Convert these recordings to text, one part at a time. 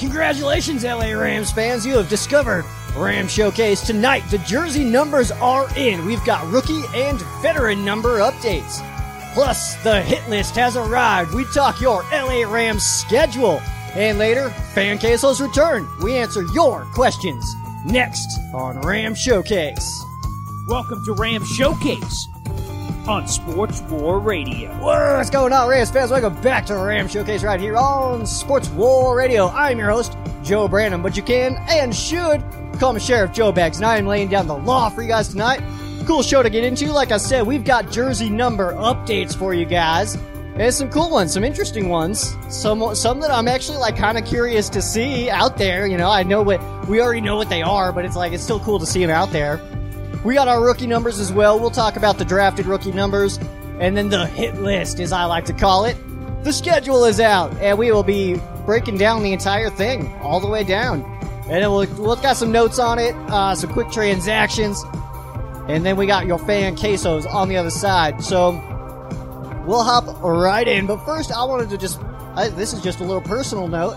Congratulations, LA Rams fans. You have discovered Ram Showcase. Tonight, the jersey numbers are in. We've got rookie and veteran number updates. Plus, the hit list has arrived. We talk your LA Rams schedule. And later, Fan Quesos return. We answer your questions. Next on Ram Showcase. Welcome to Ram Showcase on Sports War Radio. What's going on, Rams fans? Welcome back to Ram Showcase right here on Sports War Radio. I'm your host, Joe Brandon, but you can and should call me Sheriff Joe Bags, and I am laying down the law for you guys tonight. Cool show to get into. Like I said, we've got jersey number updates for you guys. And some cool ones, some interesting ones, some some that I'm actually like kind of curious to see out there. You know, I know what we already know what they are, but it's like it's still cool to see them out there. We got our rookie numbers as well. We'll talk about the drafted rookie numbers and then the hit list, as I like to call it. The schedule is out, and we will be breaking down the entire thing all the way down. And we'll, we'll got some notes on it, uh, some quick transactions, and then we got your fan quesos on the other side. So we'll hop right in. But first, I wanted to just, I, this is just a little personal note.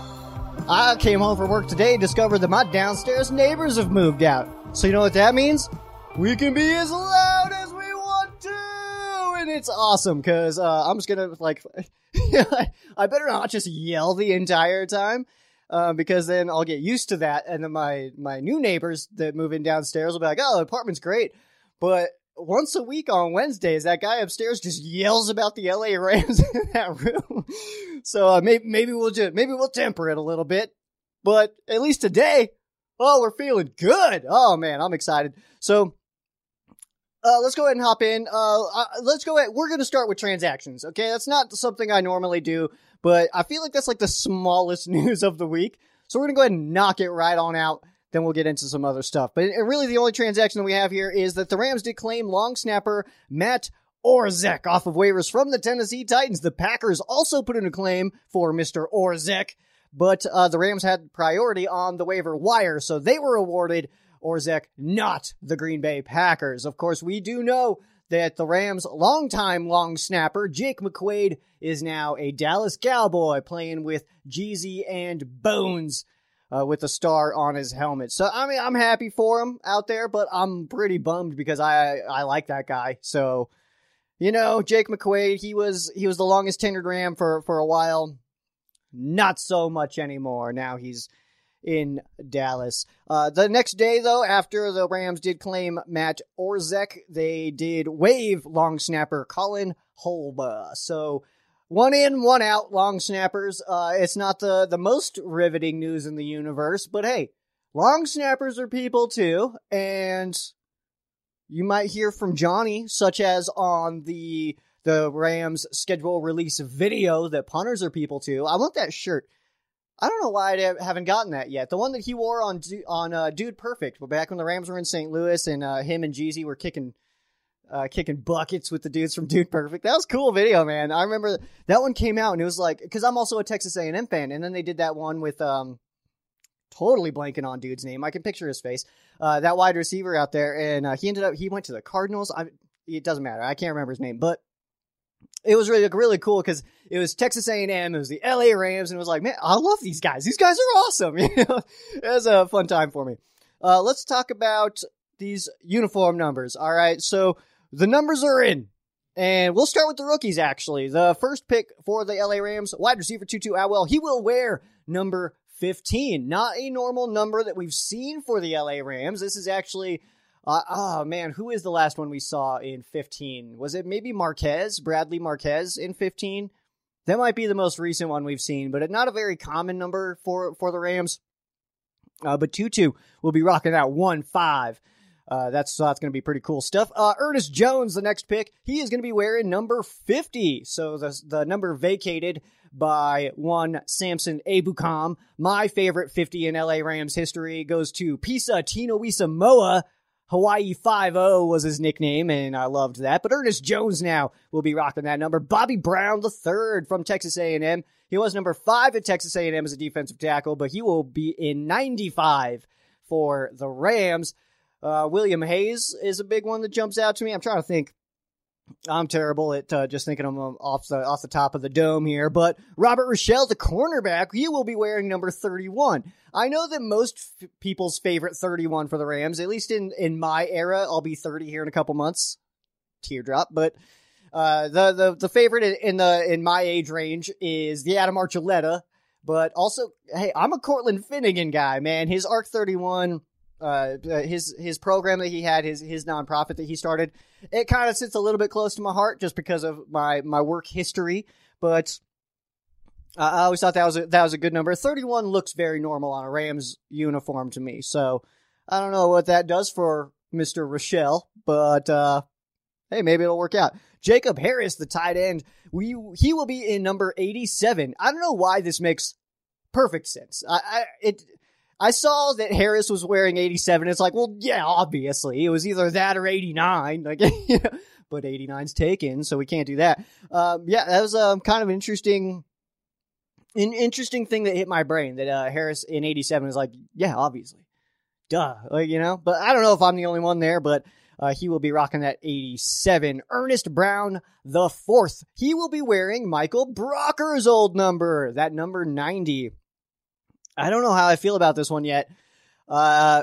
I came home from work today and discovered that my downstairs neighbors have moved out. So you know what that means? We can be as loud as we want to, and it's awesome because uh, I'm just gonna like, I better not just yell the entire time. Uh, because then I'll get used to that, and then my my new neighbors that move in downstairs will be like, "Oh, the apartment's great," but once a week on Wednesdays, that guy upstairs just yells about the LA Rams in that room. so uh, maybe maybe we'll just maybe we'll temper it a little bit, but at least today, oh, we're feeling good. Oh man, I'm excited. So uh, let's go ahead and hop in. Uh, uh, let's go ahead. We're going to start with transactions. Okay. That's not something I normally do, but I feel like that's like the smallest news of the week. So we're going to go ahead and knock it right on out. Then we'll get into some other stuff. But really, the only transaction we have here is that the Rams did claim long snapper Matt Orzech off of waivers from the Tennessee Titans. The Packers also put in a claim for Mr. Orzech, but uh, the Rams had priority on the waiver wire, so they were awarded Orzech, not the Green Bay Packers. Of course, we do know that the Rams' longtime long snapper, Jake McQuaide, is now a Dallas Cowboy playing with Jeezy and Bones. Uh, with a star on his helmet. So I mean, I'm happy for him out there, but I'm pretty bummed because I I like that guy. So, you know, Jake McQuaide, he was he was the longest tenured Ram for for a while. Not so much anymore. Now he's in Dallas. Uh, the next day, though, after the Rams did claim Matt Orzech, they did waive long snapper Colin Holba. So one in, one out, long snappers. Uh, it's not the, the most riveting news in the universe, but hey, long snappers are people too, and you might hear from Johnny, such as on the the Rams schedule release video that punters are people too. I want that shirt. I don't know why I haven't gotten that yet. The one that he wore on on uh, Dude Perfect, but back when the Rams were in St. Louis and uh, him and Jeezy were kicking uh, kicking buckets with the dudes from Dude Perfect. That was cool video, man. I remember that one came out and it was like because I'm also a Texas A&M fan, and then they did that one with um totally blanking on dude's name. I can picture his face. Uh, that wide receiver out there, and uh, he ended up he went to the Cardinals. I, it doesn't matter. I can't remember his name, but it was really really cool because it was Texas A&M, it was the LA Rams, and it was like, man, I love these guys. These guys are awesome. You know, it was a fun time for me. Uh, let's talk about these uniform numbers. All right, so the numbers are in. And we'll start with the rookies, actually. The first pick for the LA Rams, wide receiver Tutu Atwell, he will wear number 15. Not a normal number that we've seen for the LA Rams. This is actually uh, oh man, who is the last one we saw in 15? Was it maybe Marquez, Bradley Marquez in 15? That might be the most recent one we've seen, but not a very common number for for the Rams. Uh, but Tutu will be rocking out one five. Uh, that's that's going to be pretty cool stuff. Uh, Ernest Jones, the next pick, he is going to be wearing number 50. So the the number vacated by one Samson Ebukam. My favorite 50 in LA Rams history goes to Pisa Tino Moa Hawaii 5 was his nickname, and I loved that. But Ernest Jones now will be rocking that number. Bobby Brown the third from Texas A&M. He was number five at Texas A&M as a defensive tackle, but he will be in 95 for the Rams. Uh, William Hayes is a big one that jumps out to me. I'm trying to think I'm terrible at uh, just thinking of them off the off the top of the dome here, but Robert Rochell, the cornerback, you will be wearing number 31. I know that most f- people's favorite 31 for the Rams, at least in in my era, I'll be 30 here in a couple months. Teardrop, but uh, the the the favorite in the in my age range is the Adam Archuleta, but also hey, I'm a Cortland Finnegan guy, man. His Arc 31 uh, his his program that he had, his his nonprofit that he started, it kind of sits a little bit close to my heart just because of my my work history. But I always thought that was a, that was a good number. Thirty one looks very normal on a Rams uniform to me. So I don't know what that does for Mister Rochell, but uh, hey, maybe it'll work out. Jacob Harris, the tight end, we he will be in number eighty seven. I don't know why this makes perfect sense. I, I it I saw that Harris was wearing 87. It's like, well, yeah, obviously. It was either that or 89. Like, but 89's taken, so we can't do that. Um, yeah, that was um, kind of an interesting, an interesting thing that hit my brain that uh, Harris in 87 is like, yeah, obviously. Duh. Like, you know, but I don't know if I'm the only one there, but uh, he will be rocking that 87. Ernest Brown, the fourth. He will be wearing Michael Brockers' old number, that number 90. I don't know how I feel about this one yet. Uh,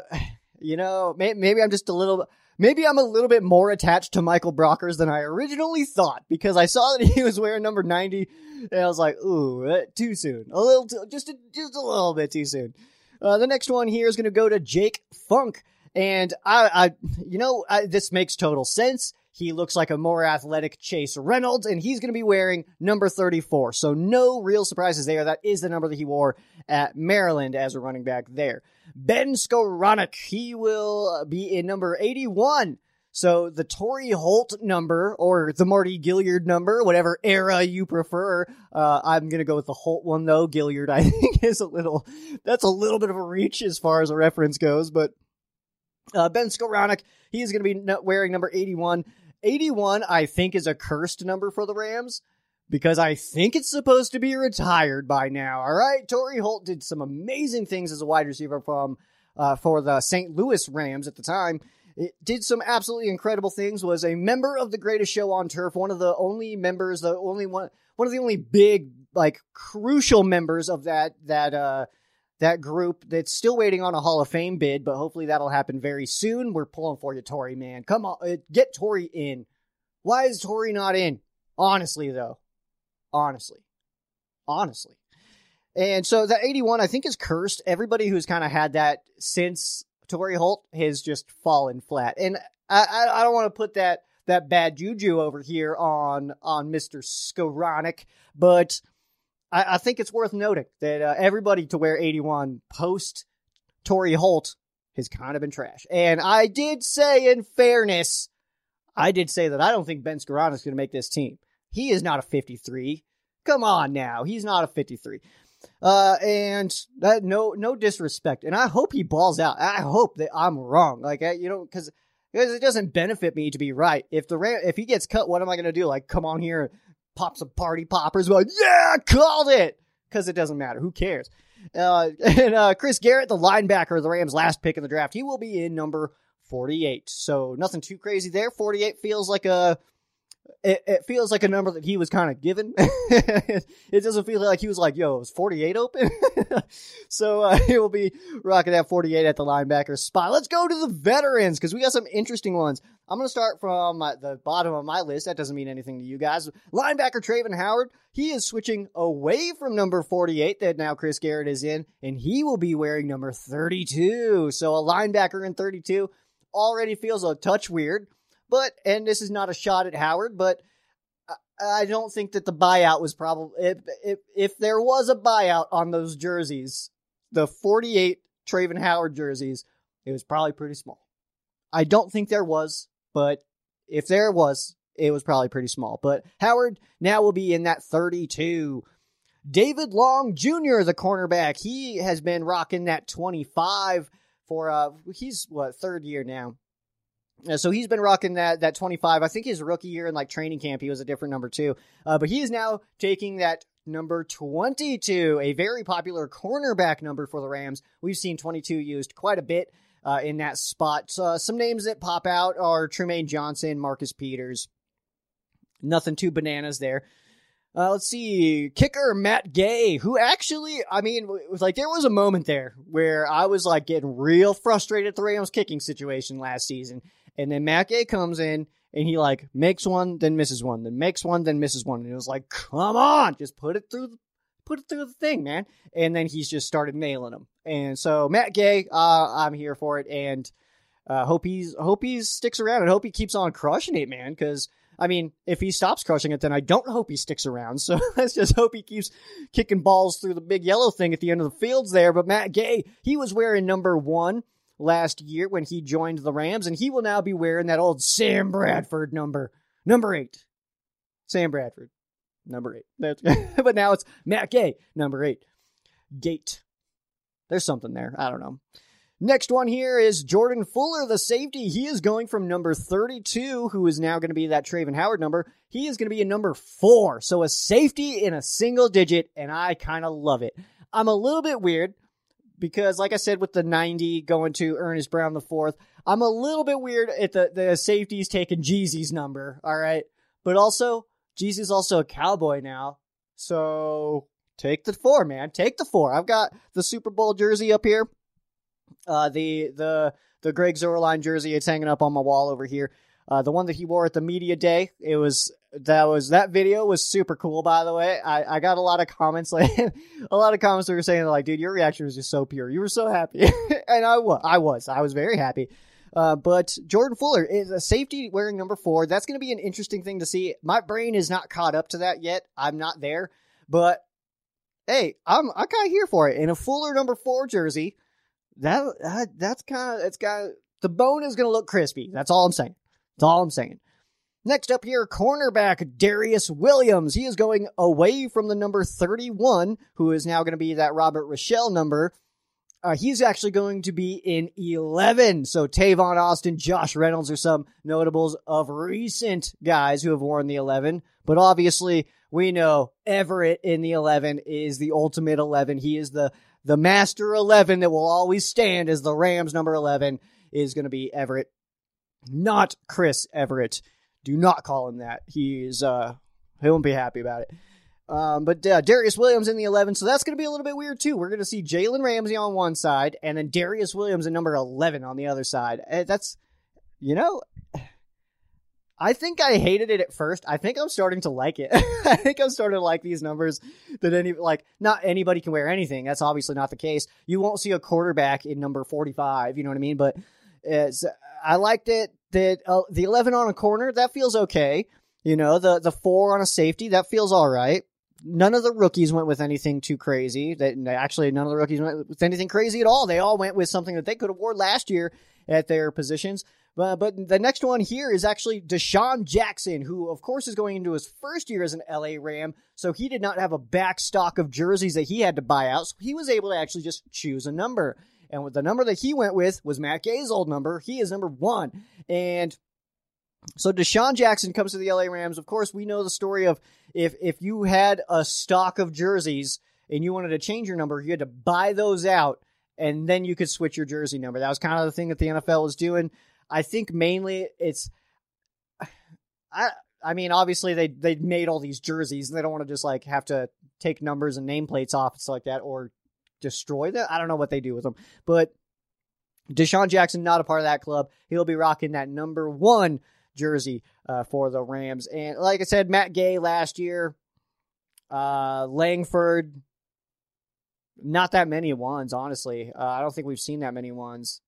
you know, may- maybe I'm just a little, maybe I'm a little bit more attached to Michael Brockers than I originally thought because I saw that he was wearing number 90 and I was like, ooh, uh, too soon. A little, too, just a, just a little bit too soon. Uh, the next one here is going to go to Jake Funk. And I, I you know, I, this makes total sense. He looks like a more athletic Chase Reynolds, and he's going to be wearing number 34. So no real surprises there. That is the number that he wore at Maryland as a running back there. Ben Skowronek, he will be in number 81. So the Torry Holt number or the Marty Gilliard number, whatever era you prefer. Uh, I'm gonna go with the Holt one though. Gilliard, I think, is a little that's a little bit of a reach as far as a reference goes. But uh, Ben Skowronek, he is gonna be wearing number 81. 81, I think, is a cursed number for the Rams because I think it's supposed to be retired by now. All right, Torry Holt did some amazing things as a wide receiver from uh, for the St. Louis Rams at the time. It did some absolutely incredible things. Was a member of the greatest show on turf. One of the only members, the only one, one of the only big, like crucial members of that that uh, that group that's still waiting on a Hall of Fame bid, but hopefully that'll happen very soon. We're pulling for you, Torry, man. Come on, uh, get Torry in. Why is Torry not in? Honestly, though. Honestly. Honestly. And so that 81, I think, is cursed. Everybody who's kind of had that since Torry Holt has just fallen flat. And I, I, don't want to put that that bad juju over here on on Mr. Skowronek, but I, I, think it's worth noting that uh, everybody to wear 81 post Torry Holt has kind of been trash. And I did say, in fairness, I did say that I don't think Ben Skowronek is going to make this team. He is not a 53. Come on now, he's not a 53. Uh, and that no no disrespect, and I hope he balls out. I hope that I'm wrong. Like you know, because because it doesn't benefit me to be right. If the if he gets cut, what am I going to do? Like come on here, pop some party poppers, like yeah, called it. Because it doesn't matter. Who cares? Uh, and uh, Chris Garrett, the linebacker, of the Rams' last pick in the draft, he will be in number 48. So nothing too crazy there. 48 feels like a it, it, feels like a number that he was kind of given. it doesn't feel like he was like, yo, is 48 open? so uh, he will be rocking that 48 at the linebacker spot. Let's go to the veterans because we got some interesting ones. I'm going to start from the bottom of my list. That doesn't mean anything to you guys. Linebacker Travin Howard, he is switching away from number 48 that now Chris Garrett is in, and he will be wearing number 32. So a linebacker in 32 already feels a touch weird. But, and this is not a shot at Howard, but I don't think that the buyout was probably, if, if, if there was a buyout on those jerseys, the 48 Travin Howard jerseys, it was probably pretty small. I don't think there was, but if there was, it was probably pretty small. But Howard now will be in that 32. David Long Jr., the cornerback, he has been rocking that 25 for, uh, he's what, third year now. So he's been rocking that that 25. I think his rookie year in like training camp, he was a different number two. Uh, but he is now taking that number 22, a very popular cornerback number for the Rams. We've seen 22 used quite a bit uh, in that spot. Uh, some names that pop out are Trumaine Johnson, Marcus Peters. Nothing too bananas there. Uh, let's see, kicker Matt Gay, who actually, I mean, like there was a moment there where I was like getting real frustrated at the Rams kicking situation last season, and then Matt Gay comes in and he like makes one, then misses one, then makes one, then misses one, and it was like, come on, just put it through, the, put it through the thing, man. And then he's just started nailing them, and so Matt Gay, uh, I'm here for it, and uh, hope he's hope he sticks around and hope he keeps on crushing it, man, because I mean, if he stops crushing it, then I don't hope he sticks around. So let's just hope he keeps kicking balls through the big yellow thing at the end of the fields there. But Matt Gay, he was wearing number one last year when he joined the Rams, and he will now be wearing that old Sam Bradford number, number eight. Sam Bradford, number eight. That's, but now it's Matt Gay, number eight. Gate. There's something there. I don't know. Next one here is Jordan Fuller, the safety. He is going from number 32, who is now going to be that Travin Howard number. He is going to be a number four. So a safety in a single digit, and I kind of love it. I'm a little bit weird because, like I said, with the 90 going to Ernest Brown the fourth, I'm a little bit weird at the, the safeties taking Jeezy's number. All right. But also, Jeezy's also a cowboy now. So take the four, man. Take the four. I've got the Super Bowl jersey up here uh, the the the Greg Zuerlein jersey. It's hanging up on my wall over here. Uh, the one that he wore at the media day. It was that was that video was super cool. By the way, I, I got a lot of comments like a lot of comments were saying like, dude, your reaction was just so pure. You were so happy, and I was I was I was very happy. Uh, but Jordan Fuller is a safety wearing number four. That's going to be an interesting thing to see. My brain is not caught up to that yet. I'm not there, but hey, I'm I'm kind of here for it. In a Fuller number four jersey, that, that that's kind of it's got the bone is going to look crispy. That's all I'm saying. That's all I'm saying. Next up here, cornerback Darious Williams. He is going away from the number 31, who is now going to be that Robert Rochell number. Uh, he's actually going to be in 11. So Tavon Austin, Josh Reynolds are some notables of recent guys who have worn the 11. But obviously, we know Everett in the 11 is the ultimate 11. He is the the master 11 that will always stand as the Rams number 11 is going to be Everett, not Chris Everett. Do not call him that. He's, uh, he won't be happy about it. Um, but uh, Darious Williams in the 11, so that's going to be a little bit weird too. We're going to see Jalen Ramsey on one side and then Darious Williams at number 11 on the other side. Eh, that's, you know, I think I hated it at first. I think I'm starting to like it. I think I'm starting to like these numbers that any like not anybody can wear anything. That's obviously not the case. You won't see a quarterback in number 45. You know what I mean? But it's, I liked it that uh, the 11 on a corner that feels okay. You know the the four on a safety that feels all right. None of the rookies went with anything too crazy. That actually none of the rookies went with anything crazy at all. They all went with something that they could have worn last year at their positions. But, but the next one here is actually DeSean Jackson, who of course is going into his first year as an LA Ram. So he did not have a back stock of jerseys that he had to buy out. So he was able to actually just choose a number. And the number that he went with was Matt Gay's old number. He is number one. And so DeSean Jackson comes to the LA Rams. Of course, we know the story of if if you had a stock of jerseys and you wanted to change your number, you had to buy those out and then you could switch your jersey number. That was kind of the thing that the NFL was doing. I think mainly it's I I mean obviously they they made all these jerseys and they don't want to just like have to take numbers and nameplates off and stuff like that or destroy them. I don't know what they do with them. But DeSean Jackson not a part of that club. He'll be rocking that number 1 jersey uh, for the Rams. And like I said, Matt Gay last year, uh, Langford, not that many ones, honestly. Uh, I don't think we've seen that many ones.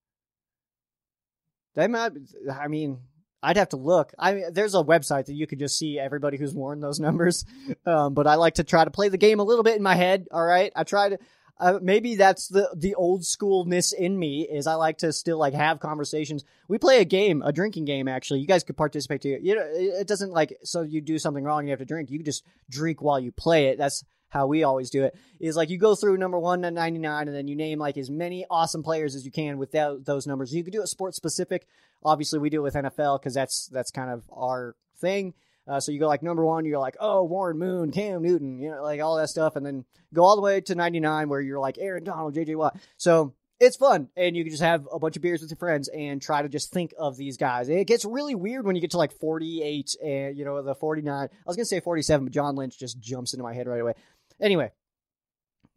They might. I mean, I'd have to look. I mean, there's a website that you could just see everybody who's worn those numbers. Um, but I like to try to play the game a little bit in my head. All right, I try to. Uh, maybe that's the the old schoolness in me is I like to still like have conversations. We play a game, a drinking game. Actually, you guys could participate too. You know, it doesn't like so you do something wrong, you have to drink. You just drink while you play it. That's how we always do it is like you go through number one to 99 and then you name like as many awesome players as you can without those numbers. You could do it sports specific. Obviously we do it with NFL because that's, that's kind of our thing. Uh, so you go like number one, you're like, oh, Warren Moon, Cam Newton, you know, like all that stuff. And then go all the way to 99 where you're like Aaron Donald, JJ Watt. So it's fun, and you can just have a bunch of beers with your friends and try to just think of these guys. It gets really weird when you get to like 48 and you know the 49. I was gonna say 47, but John Lynch just jumps into my head right away. Anyway,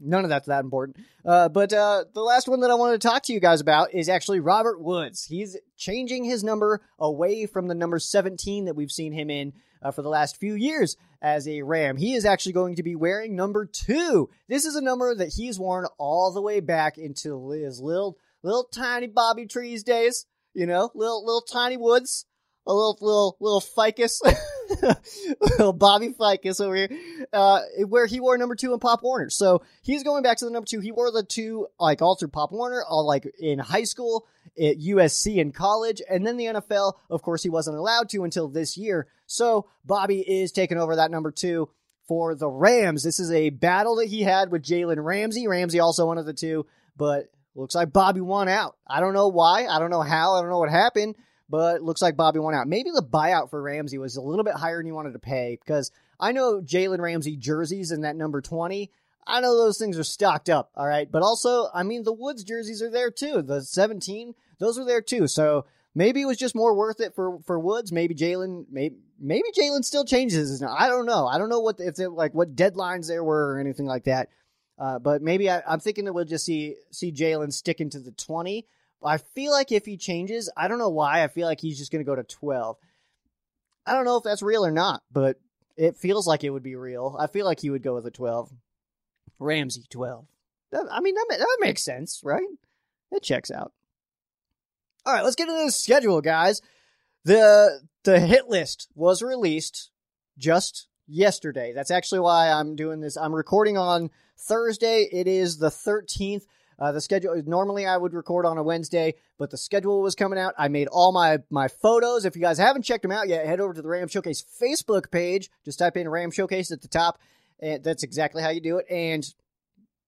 none of that's that important. Uh, but uh, the last one that I wanted to talk to you guys about is actually Robert Woods. He's changing his number away from the number 17 that we've seen him in uh, for the last few years as a Ram. He is actually going to be wearing number two. This is a number that he's worn all the way back into his little, little tiny Bobby Trees days. You know, little, little tiny Woods, a little, little, little ficus. little Bobby Ficus over here, uh, where he wore number two in Pop Warner. So he's going back to the number two. He wore the two like all through Pop Warner, all like in high school, at USC in college, and then the NFL. Of course, he wasn't allowed to until this year. So Bobby is taking over that number two for the Rams. This is a battle that he had with Jalen Ramsey. Ramsey also one of the two, but looks like Bobby won out. I don't know why. I don't know how. I don't know what happened but looks like Bobby won out. Maybe the buyout for Ramsey was a little bit higher than he wanted to pay because I know Jalen Ramsey jerseys in that number 20. I know those things are stocked up, all right. But also, I mean, the Woods jerseys are there too. The 17, those are there too. So maybe it was just more worth it for for Woods. Maybe Jalen, maybe maybe Jalen still changes. His I don't know. I don't know what if like what deadlines there were or anything like that. Uh, but maybe I, am thinking that we'll just see see Jalen sticking to the 20 I feel like if he changes, I don't know why, I feel like he's just going to go to 12. I don't know if that's real or not, but it feels like it would be real. I feel like he would go with a 12. Ramsey, 12. That, I mean, that, that makes sense, right? It checks out. All right, let's get into the schedule, guys. The the hit list was released just yesterday. That's actually why I'm doing this. I'm recording on Thursday. It is the 13th. Uh, the schedule normally I would record on a Wednesday, but the schedule was coming out. I made all my my photos. If you guys haven't checked them out yet, head over to the Ram Showcase Facebook page. Just type in Ram Showcase at the top, and that's exactly how you do it. And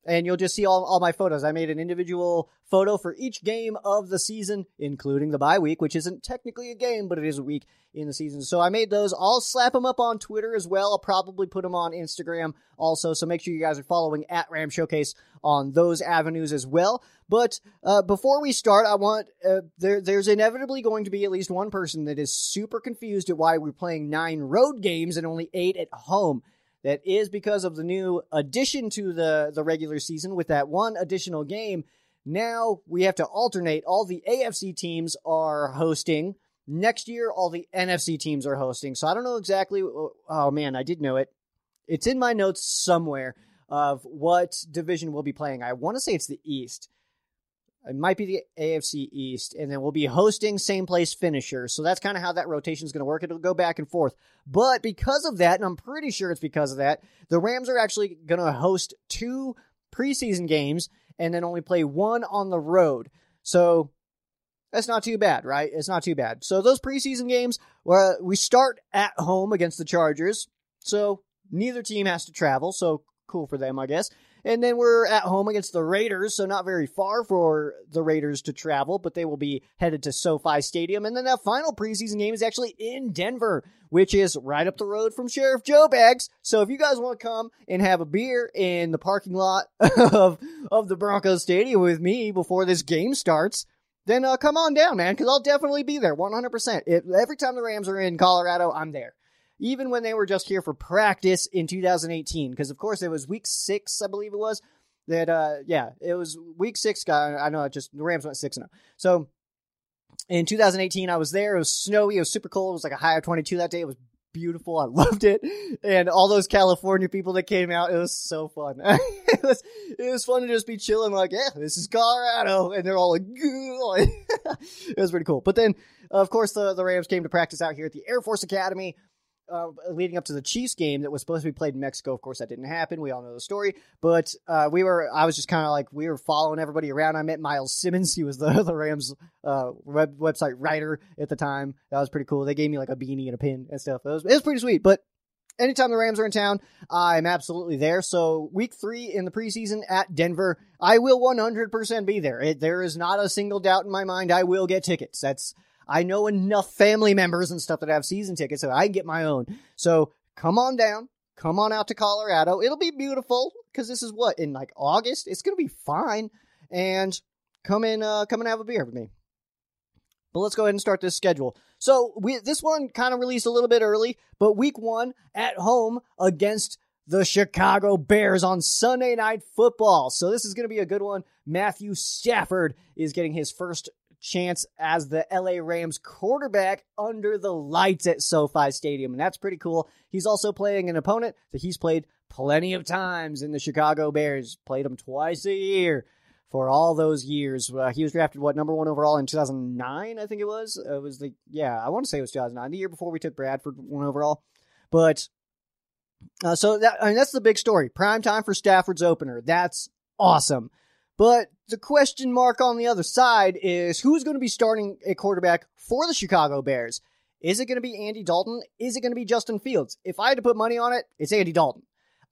and you'll just see all, all my photos. I made an individual photo for each game of the season, including the bye week, which isn't technically a game, but it is a week in the season. So I made those. I'll slap them up on Twitter as well. I'll probably put them on Instagram also. So make sure you guys are following at Ram Showcase on those avenues as well. But uh, before we start, I want uh, there. There's inevitably going to be at least one person that is super confused at why we're playing nine road games and only eight at home. That is because of the new addition to the, the regular season with that one additional game. Now we have to alternate. All the AFC teams are hosting. Next year, all the NFC teams are hosting. So I don't know exactly. Uh, oh man, I did know it. It's in my notes somewhere of what division we'll be playing. I want to say it's the East. It might be the AFC East, and then we'll be hosting same place finishers. So that's kind of how that rotation is going to work. It'll go back and forth. But because of that, and I'm pretty sure it's because of that, the Rams are actually going to host two preseason games and then only play one on the road. So that's not too bad, right? It's not too bad. So those preseason games, where we start at home against the Chargers. So neither team has to travel. So cool for them, I guess. And then we're at home against the Raiders, so not very far for the Raiders to travel, but they will be headed to SoFi Stadium. And then that final preseason game is actually in Denver, which is right up the road from Sheriff Joe Bags. So if you guys want to come and have a beer in the parking lot of of the Broncos Stadium with me before this game starts, then uh, come on down, man, because I'll definitely be there 100%. If, every time the Rams are in Colorado, I'm there even when they were just here for practice in 2018. Because, of course, it was week six, I believe it was. That, uh, yeah, it was week six. I know just, the Rams went 6 0. So in 2018, I was there. It was snowy. It was super cold. It was like a high of 22 that day. It was beautiful. I loved it. And all those California people that came out, it was so fun. it, was, it was fun to just be chilling, like, yeah, this is Colorado. And they're all like, it was pretty cool. But then, of course, the, the Rams came to practice out here at the Air Force Academy uh, leading up to the Chiefs game that was supposed to be played in Mexico. Of course, that didn't happen. We all know the story. But uh, we were, I was just kind of like, we were following everybody around. I met Myles Simmons. He was the, the Rams uh, web, website writer at the time. That was pretty cool. They gave me like a beanie and a pin and stuff. It was, it was pretty sweet. But anytime the Rams are in town, I'm absolutely there. So week three in the preseason at Denver, I will 100% be there. It, there is not a single doubt in my mind. I will get tickets. That's I know enough family members and stuff that have season tickets so I can get my own. So come on down. Come on out to Colorado. It'll be beautiful because this is what in like August. It's gonna be fine. And come and uh, come and have a beer with me. But let's go ahead and start this schedule. So we this one kind of released a little bit early, but week one at home against the Chicago Bears on Sunday Night Football. So this is going to be a good one. Matthew Stafford is getting his first chance as the LA Rams quarterback under the lights at SoFi Stadium, and that's pretty cool. He's also playing an opponent that he's played plenty of times in the Chicago Bears. Played him twice a year for all those years. Uh, he was drafted what number one overall in 2009, I think it was. It was the yeah, I want to say it was 2009, the year before we took Bradford one overall. But uh, so that I mean that's the big story. Prime time for Stafford's opener. That's awesome. But the question mark on the other side is who's going to be starting a quarterback for the Chicago Bears? Is it going to be Andy Dalton? Is it going to be Justin Fields? If I had to put money on it, it's Andy Dalton.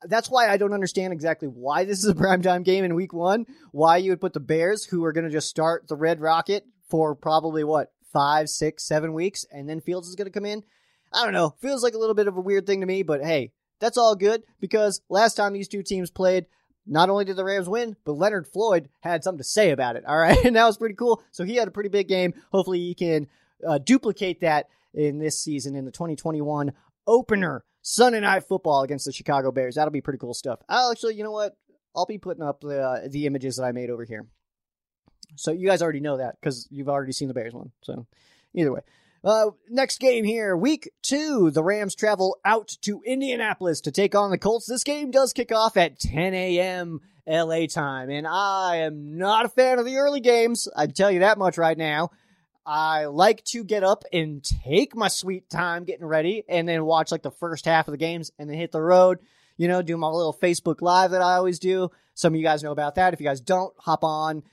That's why I don't understand exactly why this is a primetime game in week one. Why you would put the Bears, who are going to just start the Red Rocket for probably what, five, six, seven weeks, and then Fields is going to come in. I don't know. Feels like a little bit of a weird thing to me, but hey, that's all good because last time these two teams played, not only did the Rams win, but Leonard Floyd had something to say about it. All right. And that was pretty cool. So he had a pretty big game. Hopefully he can uh, duplicate that in this season in the 2021 opener Sunday night football against the Chicago Bears. That'll be pretty cool stuff. I'll actually, you know what? I'll be putting up the, uh, the images that I made over here. So you guys already know that because you've already seen the Bears one. So either way. Uh, next game here, week two. The Rams travel out to Indianapolis to take on the Colts. This game does kick off at 10 a.m. LA time, and I am not a fan of the early games. I tell you that much right now. I like to get up and take my sweet time getting ready and then watch like the first half of the games and then hit the road, you know, do my little Facebook live that I always do. Some of you guys know about that. If you guys don't, hop on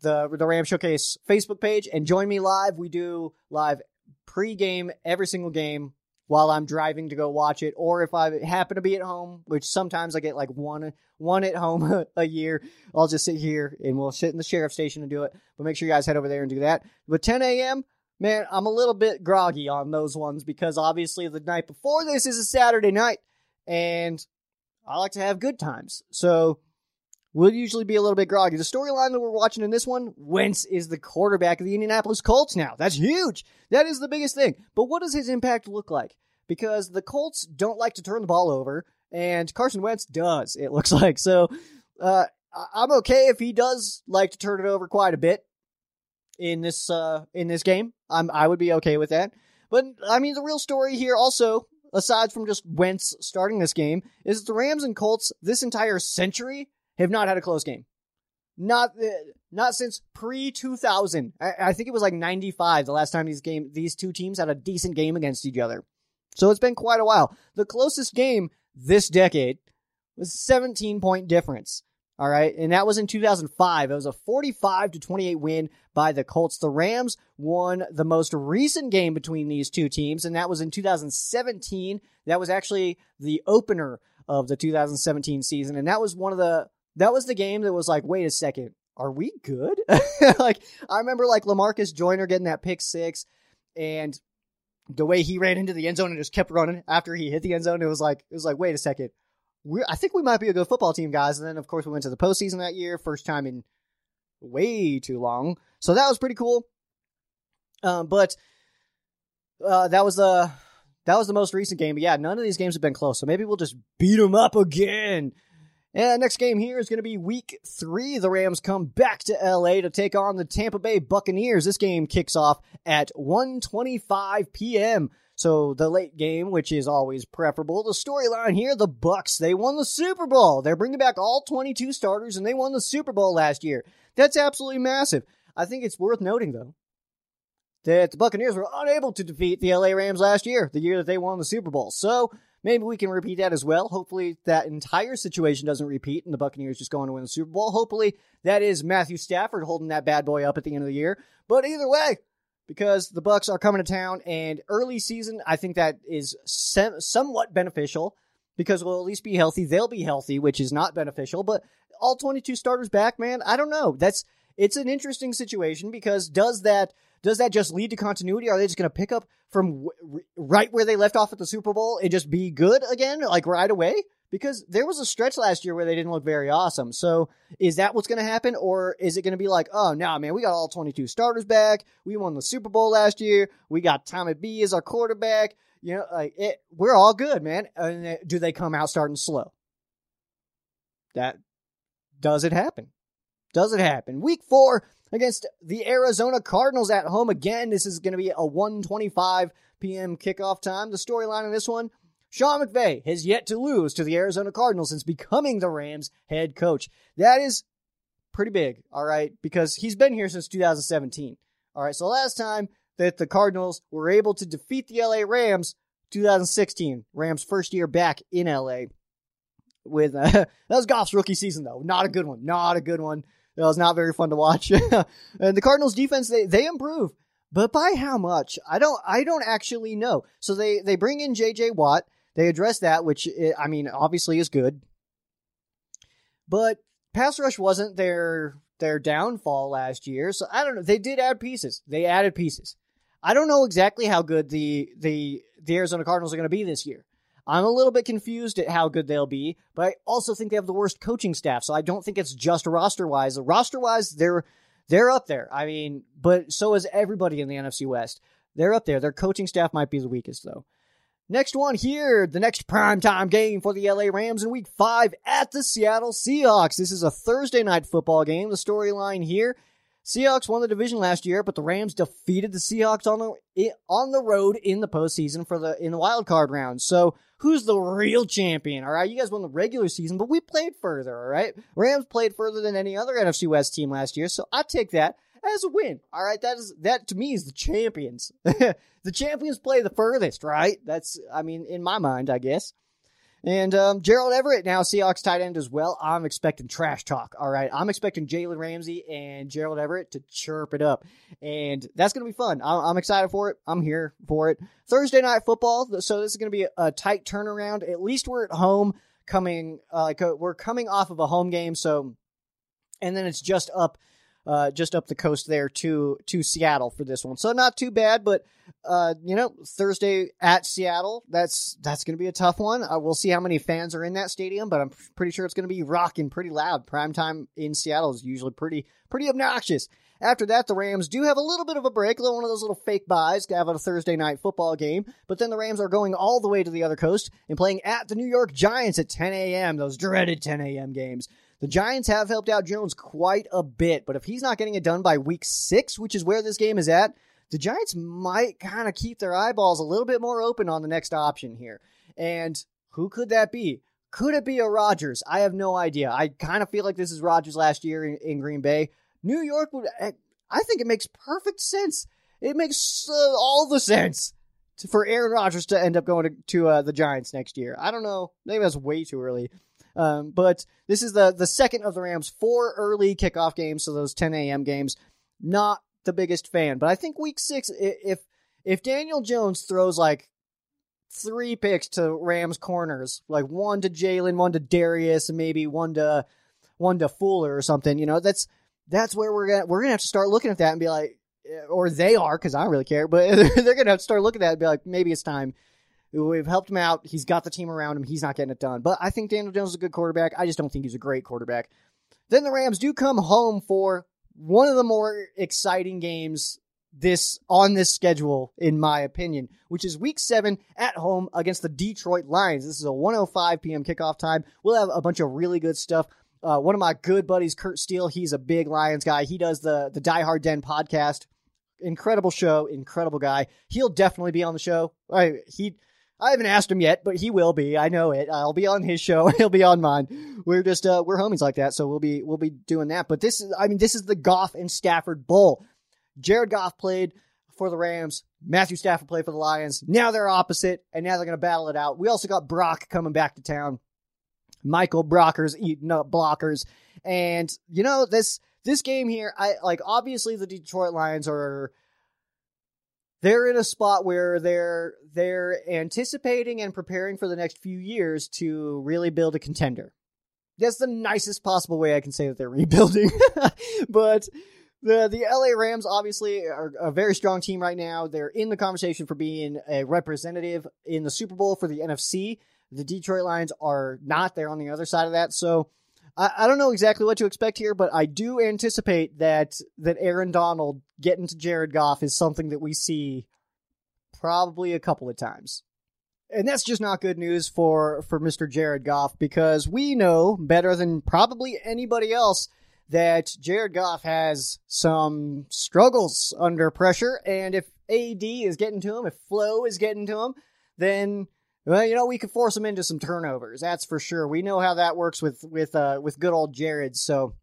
the the Ram Showcase Facebook page and join me live. We do live pre-game every single game while I'm driving to go watch it, or if I happen to be at home, which sometimes I get like one one at home a year, I'll just sit here and we'll sit in the sheriff station and do it. But make sure you guys head over there and do that. But 10 a.m., man, I'm a little bit groggy on those ones because obviously the night before this is a Saturday night, and I like to have good times. So we'll usually be a little bit groggy. The storyline that we're watching in this one, Wentz is the quarterback of the Indianapolis Colts now. That's huge. That is the biggest thing. But what does his impact look like? Because the Colts don't like to turn the ball over, and Carson Wentz does, it looks like. So uh, I'm okay if he does like to turn it over quite a bit in this uh, in this game. I'm I would be okay with that. But I mean, the real story here also aside from just Wentz starting this game, is the Rams and Colts this entire century have not had a close game. Not uh, not since pre 2000. I, I, think it was like 95 the last time these game these two teams had a decent game against each other. So it's been quite a while. The closest game this decade was 17 point difference. All right, and that was in 2005. It was a 45 to 28 win by the Colts. The Rams won the most recent game between these two teams, and that was in 2017. That was actually the opener of the 2017 season, and that was one of the that was the game that was like, wait a second, are we good? like I remember like Lamarcus Joyner getting that pick six and the way he ran into the end zone and just kept running after he hit the end zone, it was like it was like, wait a second. we I think we might be a good football team, guys. And then of course we went to the postseason that year, first time in way too long. So that was pretty cool. Um, but uh, that was the that was the most recent game. But yeah, none of these games have been close. So maybe we'll just beat them up again. And next game here is going to be week three. The Rams come back to LA to take on the Tampa Bay Buccaneers. This game kicks off at 1.25 p.m. So the late game, which is always preferable. The storyline here, the Bucks, they won the Super Bowl. They're bringing back all 22 starters and they won the Super Bowl last year. That's absolutely massive. I think it's worth noting though that the Buccaneers were unable to defeat the LA Rams last year, the year that they won the Super Bowl. So maybe we can repeat that as well. Hopefully, that entire situation doesn't repeat and the Buccaneers just go on to win the Super Bowl. Hopefully, that is Matthew Stafford holding that bad boy up at the end of the year. But either way, because the Bucks are coming to town and early season, I think that is sem- somewhat beneficial because we'll at least be healthy. They'll be healthy, which is not beneficial. But all 22 starters back, man, I don't know. That's it's an interesting situation because does that does that just lead to continuity? Are they just going to pick up from w- right where they left off at the Super Bowl and just be good again, like right away? because there was a stretch last year where they didn't look very awesome. So is that what's going to happen, or is it going to be like, oh no, nah, man, we got all 22 starters back. We won the Super Bowl last year. We got Tommy B as our quarterback. You know, like it, we're all good, man. And do they come out starting slow? That does it happen? Does it happen? Week four against the Arizona Cardinals at home again. This is going to be a 1:25 p.m. kickoff time. The storyline in this one: Sean McVay has yet to lose to the Arizona Cardinals since becoming the Rams head coach. That is pretty big, all right, because he's been here since 2017. All right, so last time that the Cardinals were able to defeat the LA Rams, 2016, Rams' first year back in LA. With uh, that was Goff's rookie season though, not a good one, not a good one. It was not very fun to watch. and the Cardinals defense, they, they improve. But by how much? I don't I don't actually know. So they they bring in JJ Watt. They address that, which eh, I mean obviously is good. But pass rush wasn't their their downfall last year. So I don't know. They did add pieces. They added pieces. I don't know exactly how good the the the Arizona Cardinals are going to be this year. I'm a little bit confused at how good they'll be, but I also think they have the worst coaching staff. So I don't think it's just roster wise. Roster wise, they're they're up there. I mean, but so is everybody in the NFC West. They're up there. Their coaching staff might be the weakest though. Next one here, the next primetime game for the LA Rams in week five at the Seattle Seahawks. This is a Thursday night football game. The storyline here Seahawks won the division last year, but the Rams defeated the Seahawks on the on the road in the postseason for the in the wild card round. So who's the real champion? All right, you guys won the regular season, but we played further. All right, Rams played further than any other NFC West team last year, so I take that as a win. All right, that is that to me is the champions. the champions play the furthest, right? That's I mean in my mind, I guess. And um, Gerald Everett, now Seahawks tight end as well. I'm expecting trash talk. All right. I'm expecting Jalen Ramsey and Gerald Everett to chirp it up. And that's going to be fun. I'm, I'm, excited for it. I'm here for it. Thursday night football. So this is going to be a, a, tight turnaround. At least we're at home coming, uh, like, uh, we're coming off of a home game. So, and then it's just up uh, just up the coast there to to Seattle for this one. So not too bad, but uh, you know Thursday at Seattle, that's that's going to be a tough one. Uh, we'll see how many fans are in that stadium, but I'm pretty sure it's going to be rocking pretty loud. Prime time in Seattle is usually pretty pretty obnoxious. After that, the Rams do have a little bit of a break, one of those little fake buys, to have a Thursday night football game. But then the Rams are going all the way to the other coast and playing at the New York Giants at 10 a.m. Those dreaded 10 a.m. games. The Giants have helped out Jones quite a bit, but if he's not getting it done by week six, which is where this game is at, the Giants might kind of keep their eyeballs a little bit more open on the next option here. And who could that be? Could it be a Rodgers? I have no idea. I kind of feel like this is Rodgers last year in, in, Green Bay. New York would, eh, I think it makes perfect sense. It makes uh, all the sense to, for Aaron Rodgers to end up going to, to uh, the Giants next year. I don't know. Maybe that's way too early. Um, but this is the the second of the Rams' four early kickoff games, so those 10 a.m. games. Not the biggest fan, but I think Week Six, if if Daniel Jones throws like three picks to Rams corners, like one to Jalen, one to Darious, and maybe one to one to Fuller or something, you know, that's that's where we're gonna we're gonna have to start looking at that and be like, or they are because I don't really care, but they're gonna have to start looking at that and be like, maybe it's time We've helped him out. He's got the team around him. He's not getting it done. But I think Daniel Jones is a good quarterback. I just don't think he's a great quarterback. Then the Rams do come home for one of the more exciting games this on this schedule, in my opinion, which is week seven at home against the Detroit Lions. This is a 105 p.m. kickoff time. We'll have a bunch of really good stuff. Uh, one of my good buddies, Kurt Steele, he's a big Lions guy. He does the the Die Hard Den podcast. Incredible show, incredible guy. He'll definitely be on the show. He I haven't asked him yet, but he will be. I know it. I'll be on his show. He'll be on mine. We're just uh, we're homies like that, so we'll be we'll be doing that. But this is, I mean, this is the Goff and Stafford Bowl. Jared Goff played for the Rams. Matthew Stafford played for the Lions. Now they're opposite, and now they're going to battle it out. We also got Brock coming back to town. Michael Brockers eating up blockers, and you know this this game here. I like obviously the Detroit Lions are they're in a spot where they're they're anticipating and preparing for the next few years to really build a contender. That's the nicest possible way I can say that they're rebuilding. but the the LA Rams obviously are a very strong team right now. They're in the conversation for being a representative in the Super Bowl for the NFC. The Detroit Lions are not. They're on the other side of that. So I, I don't know exactly what to expect here, but I do anticipate that that Aaron Donald getting to Jared Goff is something that we see probably a couple of times. And that's just not good news for, for Mr. Jared Goff because we know better than probably anybody else that Jared Goff has some struggles under pressure. And if AD is getting to him, if Flo is getting to him, then well, you know, we could force him into some turnovers. That's for sure. We know how that works with with uh with good old Jared. So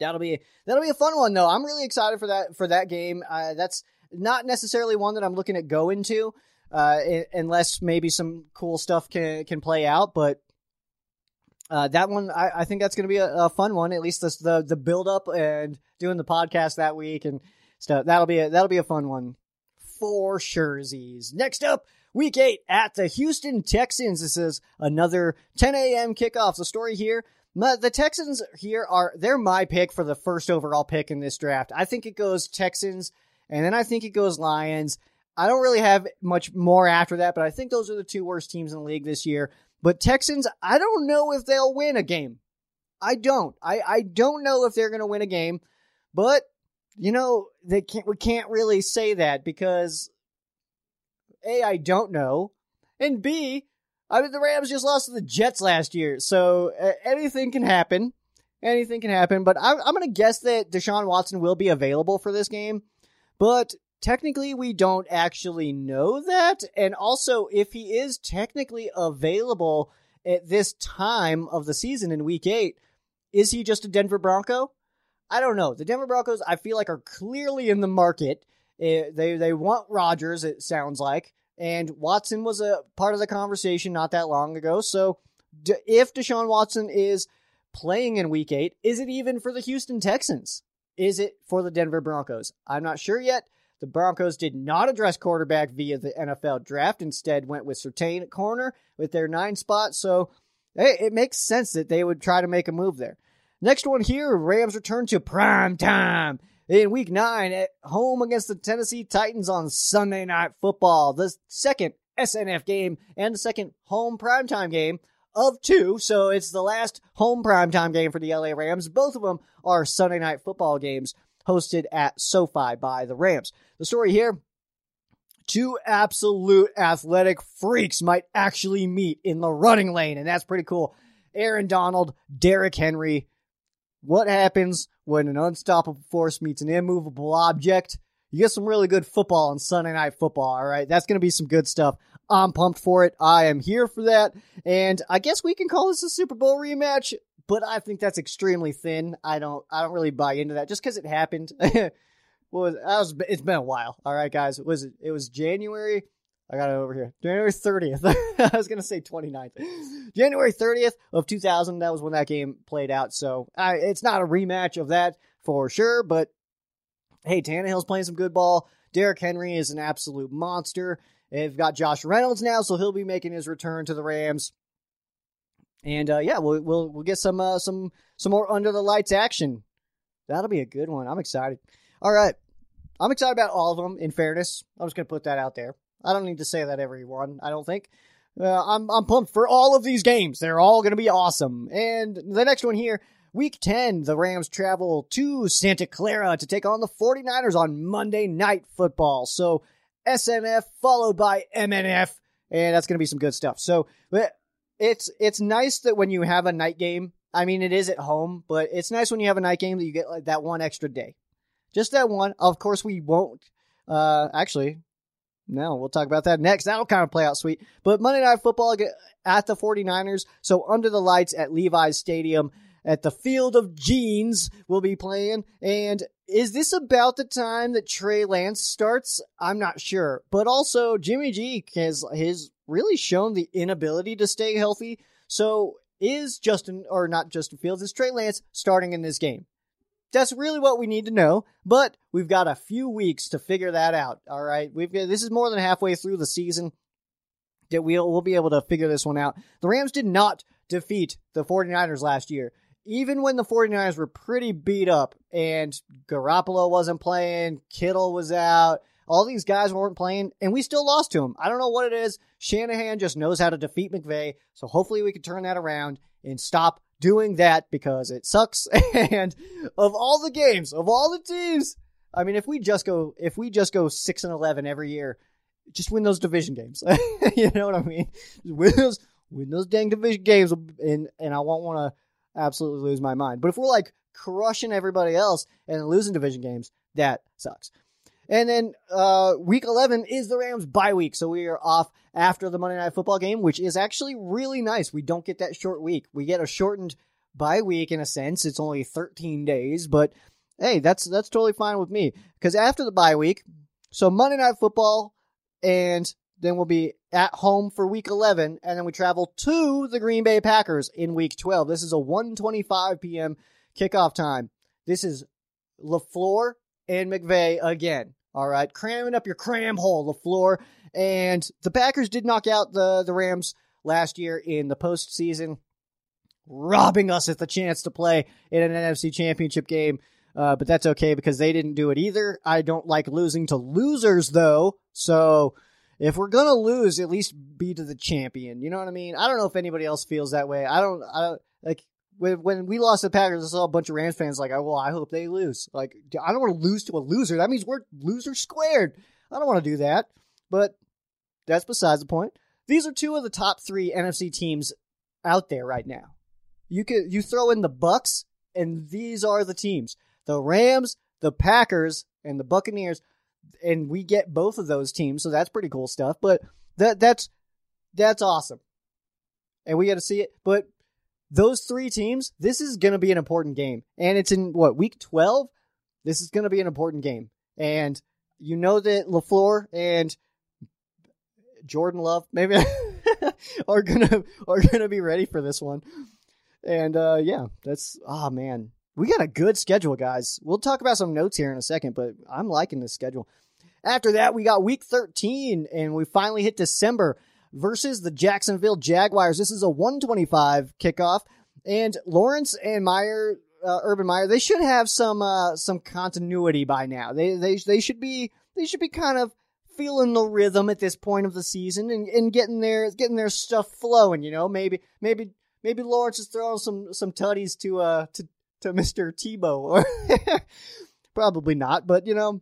that'll be that'll be a fun one though. I'm really excited for that for that game. Uh, that's not necessarily one that I'm looking at going to, uh, unless maybe some cool stuff can can play out. But uh, that one, I, I think that's going to be a, a, fun one. At least the the the build up and doing the podcast that week and stuff. That'll be a, that'll be a fun one for sure. Next up, Week 8 at the Houston Texans. This is another 10 a.m. kickoff. The story here the Texans here are they're my pick for the first overall pick in this draft. I think it goes Texans and then I think it goes Lions. I don't really have much more after that, but I think those are the two worst teams in the league this year. But Texans, I don't know if they'll win a game. I don't. I, I don't know if they're going to win a game, but you know, they can't we can't really say that because a, I don't know. And B, I mean, the Rams just lost to the Jets last year. So uh, anything can happen. Anything can happen. But I'm, I'm going to guess that Deshaun Watson will be available for this game. But technically, we don't actually know that. And also, if he is technically available at this time of the season in week eight, is he just a Denver Bronco? I don't know. The Denver Broncos, I feel like, are clearly in the market. Eh, they they want Rodgers. It sounds like, and Watson was a part of the conversation not that long ago. So, if Deshaun Watson is playing in Week Eight, is it even for the Houston Texans? Is it for the Denver Broncos? I'm not sure yet. The Broncos did not address quarterback via the NFL draft. Instead, went with Surtain at corner with their nine spot. So, hey, it makes sense that they would try to make a move there. Next one here Rams return to prime time in week nine at home against the Tennessee Titans on Sunday Night Football, the second SNF game and the second home primetime game of two. So it's the last home primetime game for the LA Rams. Both of them are Sunday Night Football games hosted at SoFi by the Rams. The story here two absolute athletic freaks might actually meet in the running lane, and that's pretty cool. Aaron Donald, Derrick Henry, what happens when an unstoppable force meets an immovable object? You get some really good football on Sunday Night Football, all right? That's going to be some good stuff. I'm pumped for it. I am here for that. And I guess we can call this a Super Bowl rematch, but I think that's extremely thin. I don't I don't really buy into that just cuz it happened. well, was, it's been a while. All right, guys. It was it was January I got it over here. January 30th. I was going to say 29th. January 30th of 2000. That was when that game played out. So it's not a rematch of that for sure. But hey, Tannehill's playing some good ball. Derrick Henry is an absolute monster. They've got Josh Reynolds now, so he'll be making his return to the Rams. And uh, yeah, we'll we'll we'll get some uh, some some more under the lights action. That'll be a good one. I'm excited. All right, I'm excited about all of them. In fairness, I'm just gonna put that out there. I don't need to say that everyone. I don't think. Uh, I'm I'm pumped for all of these games. They're all going to be awesome. And the next one here, week 10, the Rams travel to Santa Clara to take on the 49ers on Monday Night Football. So SNF followed by MNF, and that's going to be some good stuff. So it's it's nice that when you have a night game, I mean it is at home, but it's nice when you have a night game that you get like that one extra day. Just that one. Of course, we won't. Uh, actually, no, we'll talk about that next. That'll kind of play out sweet. But Monday Night Football at the 49ers. So under the lights at Levi's Stadium at the Field of Jeans will be playing. And is this about the time that Trey Lance starts? I'm not sure. But also Jimmy G has has really shown the inability to stay healthy. So is Justin or not Justin Fields, is Trey Lance starting in this game? That's really what we need to know, but we've got a few weeks to figure that out. All right. We've got, this is more than halfway through the season that we'll, we'll be able to figure this one out. The Rams did not defeat the 49ers last year. Even when the 49ers were pretty beat up and Garoppolo wasn't playing, Kittle was out, All these guys weren't playing, and we still lost to them. I don't know what it is. Shanahan just knows how to defeat McVay, so hopefully we can turn that around and stop doing that because it sucks. and of all the games, of all the teams, I mean, if we just go, if we just go six and eleven every year, just win those division games. you know what I mean? win those, win those dang division games, and and I won't want to absolutely lose my mind. But if we're like crushing everybody else and losing division games, that sucks. And then uh, week 11 is the Rams bye week. So we are off after the Monday Night Football game, which is actually really nice. We don't get that short week. We get a shortened bye week in a sense. It's only 13 days, but hey, that's that's totally fine with me. Because after the bye week, so Monday Night Football, and then we'll be at home for week 11, and then we travel to the Green Bay Packers in week 12. This is a 1:25 p.m. kickoff time. This is LaFleur and McVay again. All right, cramming up your cram hole, LaFleur. And the Packers did knock out the, the Rams last year in the postseason, robbing us of the chance to play in an NFC championship game. Uh, but that's okay because they didn't do it either. I don't like losing to losers, though. So if we're gonna lose, at least be to the champion. You know what I mean? I don't know if anybody else feels that way. I don't. I don't like when, we lost the Packers, I saw a bunch of Rams fans like, oh, well, I hope they lose. Like, I don't want to lose to a loser. That means we're loser squared. I don't want to do that. But that's besides the point. These are two of the top three NFC teams out there right now. You could you throw in the Bucks, and these are the teams: the Rams, the Packers, and the Buccaneers. And we get both of those teams, so that's pretty cool stuff. But that that's that's awesome, and we got to see it. But those three teams, this is going to be an important game. And it's in what, week 12? This is going to be an important game. And you know that LaFleur and Jordan Love maybe are going to are going to be ready for this one. And uh yeah, that's oh man. We got a good schedule, guys. We'll talk about some notes here in a second, but I'm liking this schedule. After that, we got week 13 and we finally hit December versus the Jacksonville Jaguars. This is a 125 kickoff, and Lawrence and Meyer, uh, Urban Meyer, they should have some uh, some continuity by now. They they they should be they should be kind of feeling the rhythm at this point of the season and, and getting their getting their stuff flowing. You know, maybe maybe maybe Lawrence is throwing some some tutties to uh to to Mister Tebow or probably not, but you know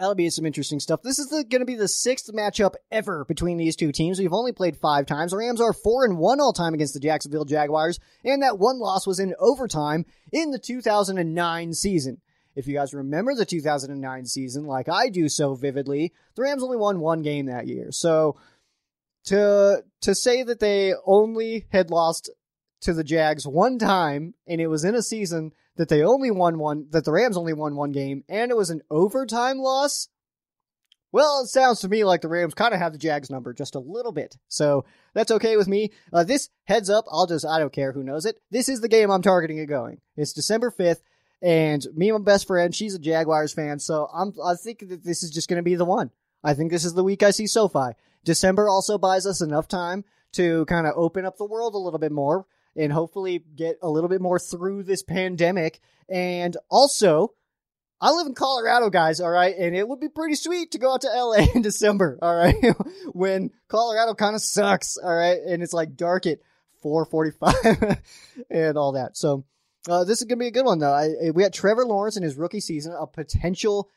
That'll be some interesting stuff. This is going to be the sixth matchup ever between these two teams. We've only played five times. The Rams are four and one all time against the Jacksonville Jaguars, and that one loss was in overtime in the 2009 season. If you guys remember the 2009 season, like I do so vividly, the Rams only won one game that year. So to to say that they only had lost to the Jags one time, and it was in a season that they only won one, that the Rams only won one game, and it was an overtime loss. Well, it sounds to me like the Rams kind of have the Jags number just a little bit. So that's okay with me. Uh, this heads up, I'll just, I don't care who knows it. This is the game I'm targeting it going. It's December 5th, and me and my best friend, she's a Jaguars fan, so I'm, I think that this is just going to be the one. I think this is the week I see SoFi. December also buys us enough time to kind of open up the world a little bit more and hopefully get a little bit more through this pandemic. And also, I live in Colorado, guys, all right? And it would be pretty sweet to go out to LA in December, all right? when Colorado kind of sucks, all right? And it's like dark at 445 and all that. So, uh, this is going to be a good one, though. I, we got Trevor Lawrence in his rookie season, a potential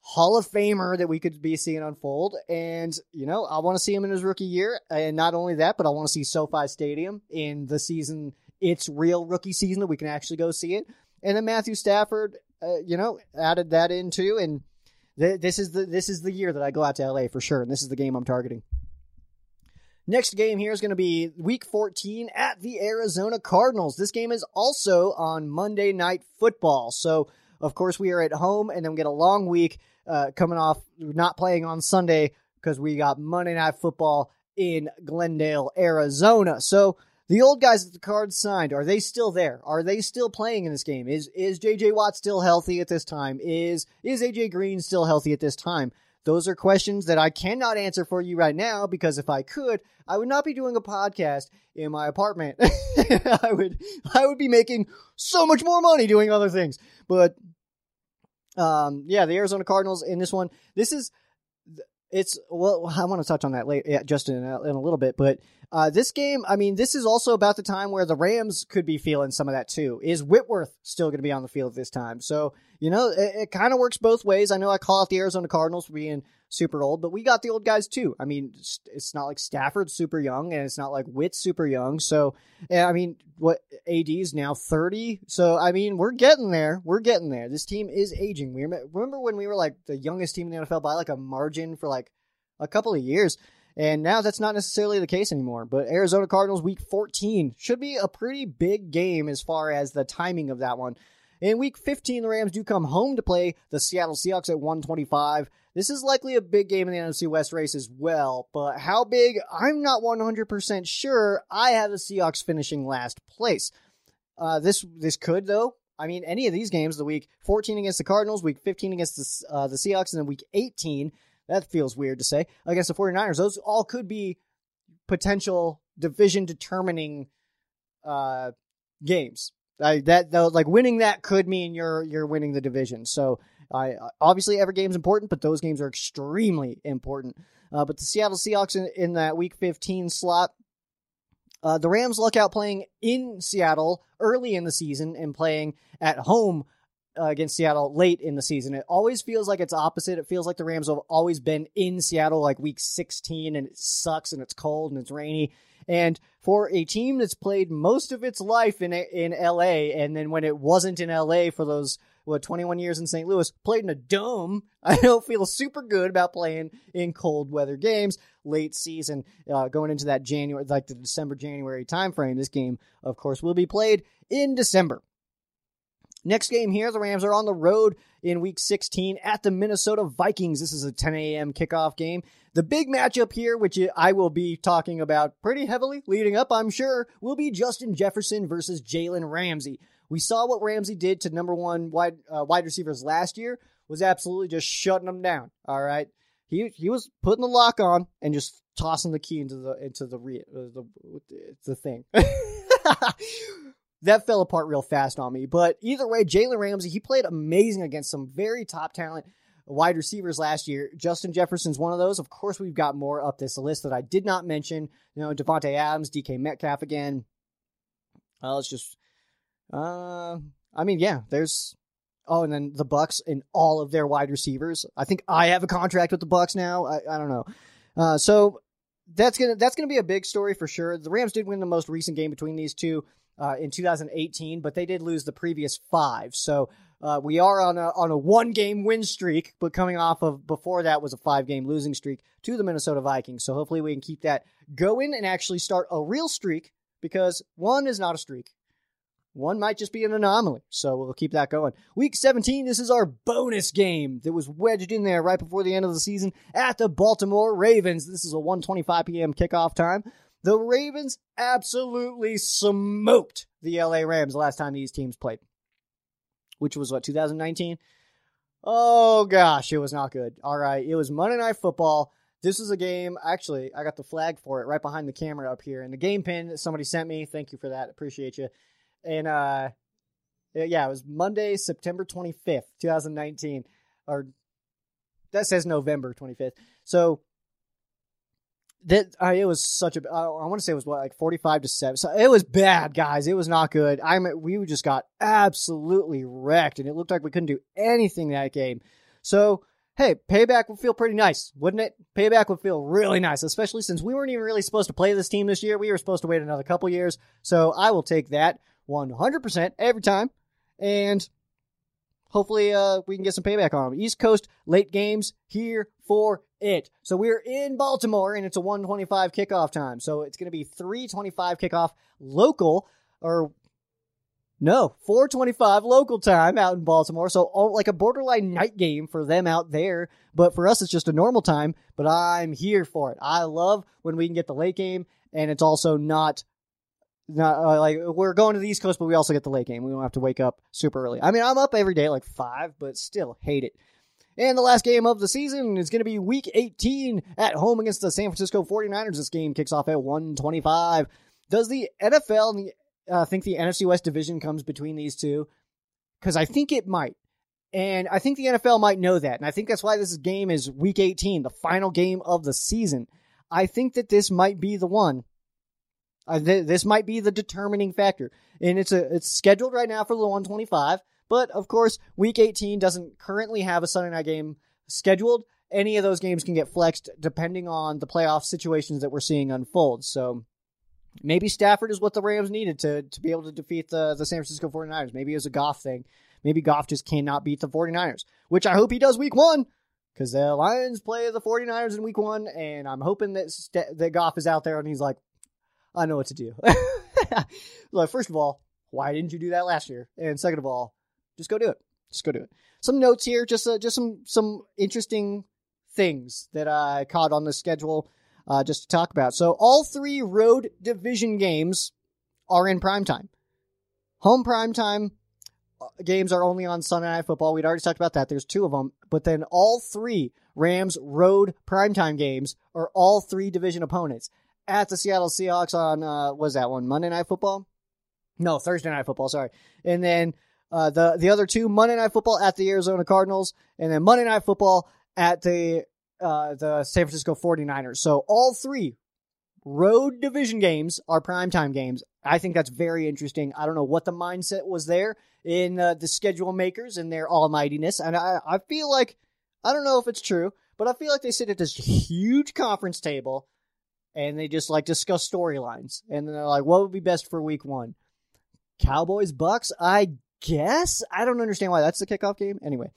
Hall of Famer that we could be seeing unfold. And, you know, I want to see him in his rookie year. And not only that, but I want to see SoFi Stadium in the season, its real rookie season that we can actually go see it. And then Matthew Stafford, uh, you know, added that in too. And th- this is the this is the year that I go out to LA for sure. And this is the game I'm targeting. Next game here is going to be week 14 at the Arizona Cardinals. This game is also on Monday Night Football. So, of course, we are at home and then we get a long week uh, coming off not playing on Sunday because we got Monday Night Football in Glendale, Arizona. So the old guys that the Cards signed, are they still there? Are they still playing in this game? Is is JJ Watt still healthy at this time? Is is AJ Green still healthy at this time? Those are questions that I cannot answer for you right now because if I could, I would not be doing a podcast in my apartment. I would I would be making so much more money doing other things. But Um, yeah, the Arizona Cardinals in this one. This is it's well, I want to touch on that later, yeah, just in a, in a little bit, but uh, this game, I mean, this is also about the time where the Rams could be feeling some of that too. Is Whitworth still going to be on the field this time? So you know, it, it kind of works both ways. I know I call out the Arizona Cardinals for being super old, but we got the old guys too. I mean, it's not like Stafford's super young, and it's not like Whit's super young. So, I mean, what AD is now thirty. So, I mean, we're getting there. We're getting there. This team is aging. We remember when we were like the youngest team in the NFL by like a margin for like a couple of years. And now that's not necessarily the case anymore. But Arizona Cardinals week 14 should be a pretty big game as far as the timing of that one. In week 15, the Rams do come home to play the Seattle Seahawks at 125. This is likely a big game in the NFC West race as well, but how big, I'm not 100% sure. I have the Seahawks finishing last place. Uh, this this could though. I mean, any of these games, the week 14 against the Cardinals, week 15 against the, uh, the Seahawks, and then week 18, that feels weird to say, against the 49ers, those all could be potential division determining uh, games. I, that though, like winning that could mean you're you're winning the division. So I obviously every game is important, but those games are extremely important. Uh, but the Seattle Seahawks in, in that Week 15 slot, uh, the Rams luck out playing in Seattle early in the season and playing at home uh, against Seattle late in the season. It always feels like it's opposite. It feels like the Rams have always been in Seattle like Week 16 and it sucks and it's cold and it's rainy and for a team that's played most of its life in in LA, and then when it wasn't in LA for those what 21 years in St. Louis, played in a dome. I don't feel super good about playing in cold weather games late season, uh, going into that January, like the December January timeframe. This game, of course, will be played in December. Next game here, the Rams are on the road in week 16 at the Minnesota Vikings. This is a 10 a.m. kickoff game. The big matchup here, which I will be talking about pretty heavily leading up, I'm sure, will be Justin Jefferson versus Jalen Ramsey. We saw what Ramsey did to number one wide uh, wide receivers last year was absolutely just shutting them down. All right, he he was putting the lock on and just tossing the key into the into the re, uh, the, the thing. that fell apart real fast on me. But either way, Jalen Ramsey, he played amazing against some very top talent wide receivers last year. Justin Jefferson's one of those. Of course, we've got more up this list that I did not mention. You know, Davante Adams, DK Metcalf again. Uh, let's just, uh, I mean, yeah, there's, oh, and then the Bucks and all of their wide receivers. I think I have a contract with the Bucks now. I, I don't know. Uh, so that's gonna that's gonna be a big story for sure. The Rams did win the most recent game between these two uh, in 2018, but they did lose the previous five. So uh, we are on a on a one game win streak, but coming off of before that was a five game losing streak to the Minnesota Vikings. So hopefully we can keep that going and actually start a real streak because one is not a streak. One might just be an anomaly. So we'll keep that going. Week 17, this is our bonus game that was wedged in there right before the end of the season at the Baltimore Ravens. This is a 1:25 p.m. kickoff time. The Ravens absolutely smoked the LA Rams the last time these teams played, which was what, 2019? Oh gosh, it was not good. All right, it was Monday Night Football. This is a game. Actually, I got the flag for it right behind the camera up here, and the game pin that somebody sent me. Thank you for that. Appreciate you. And uh, yeah, it was Monday, September 25th, 2019, or that says November 25th. So that it was such a. Uh, want to say it was what like forty five to seven. So it was bad, guys. It was not good. I mean, we just got absolutely wrecked, and it looked like we couldn't do anything that game. So hey, payback would feel pretty nice, wouldn't it? Payback would feel really nice, especially since we weren't even really supposed to play this team this year. We were supposed to wait another couple years. So I will take that one hundred percent every time, and hopefully uh, we can get some payback on them. East Coast late games here for it. So we're in Baltimore and it's a 125 kickoff time. So it's going to be 325 kickoff local or no, 425 local time out in Baltimore. So like a borderline night game for them out there. But for us, it's just a normal time. But I'm here for it. I love when we can get the late game and it's also not not uh, like we're going to the East Coast, but we also get the late game. We don't have to wake up super early. I mean, I'm up every day like five, but still hate it. And the last game of the season is going to be week 18 at home against the San Francisco 49ers. This game kicks off at 125. Does the NFL uh, think the NFC West division comes between these two? Because I think it might. And I think the NFL might know that. And I think that's why this game is week 18, the final game of the season. I think that this might be the one. Uh, th- this might be the determining factor. And it's a it's scheduled right now for the 125, but of course, week 18 doesn't currently have a Sunday night game scheduled. Any of those games can get flexed depending on the playoff situations that we're seeing unfold. So maybe Stafford is what the Rams needed to to be able to defeat the the San Francisco 49ers. Maybe it was a Goff thing. Maybe Goff just cannot beat the 49ers, which I hope he does week 1 because the Lions play the 49ers in week 1 and I'm hoping that St- that Goff is out there and he's like I know what to do. like first of all, why didn't you do that last year? And second of all, just go do it. Just go do it. Some notes here, just uh, just some some interesting things that I caught on the schedule uh, just to talk about. So all three road division games are in prime time. Home prime time uh, games are only on Sunday Night Football. We'd already talked about that. There's two of them, but then all three Rams road primetime games are all three division opponents at the Seattle Seahawks on uh, was that one Monday Night Football? No, Thursday Night Football. Sorry, and then uh, the the other two Monday Night Football at the Arizona Cardinals, and then Monday Night Football at the uh, the San Francisco 49ers. So all three road division games are primetime games. I think that's very interesting. I don't know what the mindset was there in uh, the schedule makers and their almightiness, and I I feel like I don't know if it's true, but I feel like they sit at this huge conference table and they just like discuss storylines, and then they're like, what would be best for week one? Cowboys Bucks, I guess. I don't understand why that's the kickoff game. Anyway,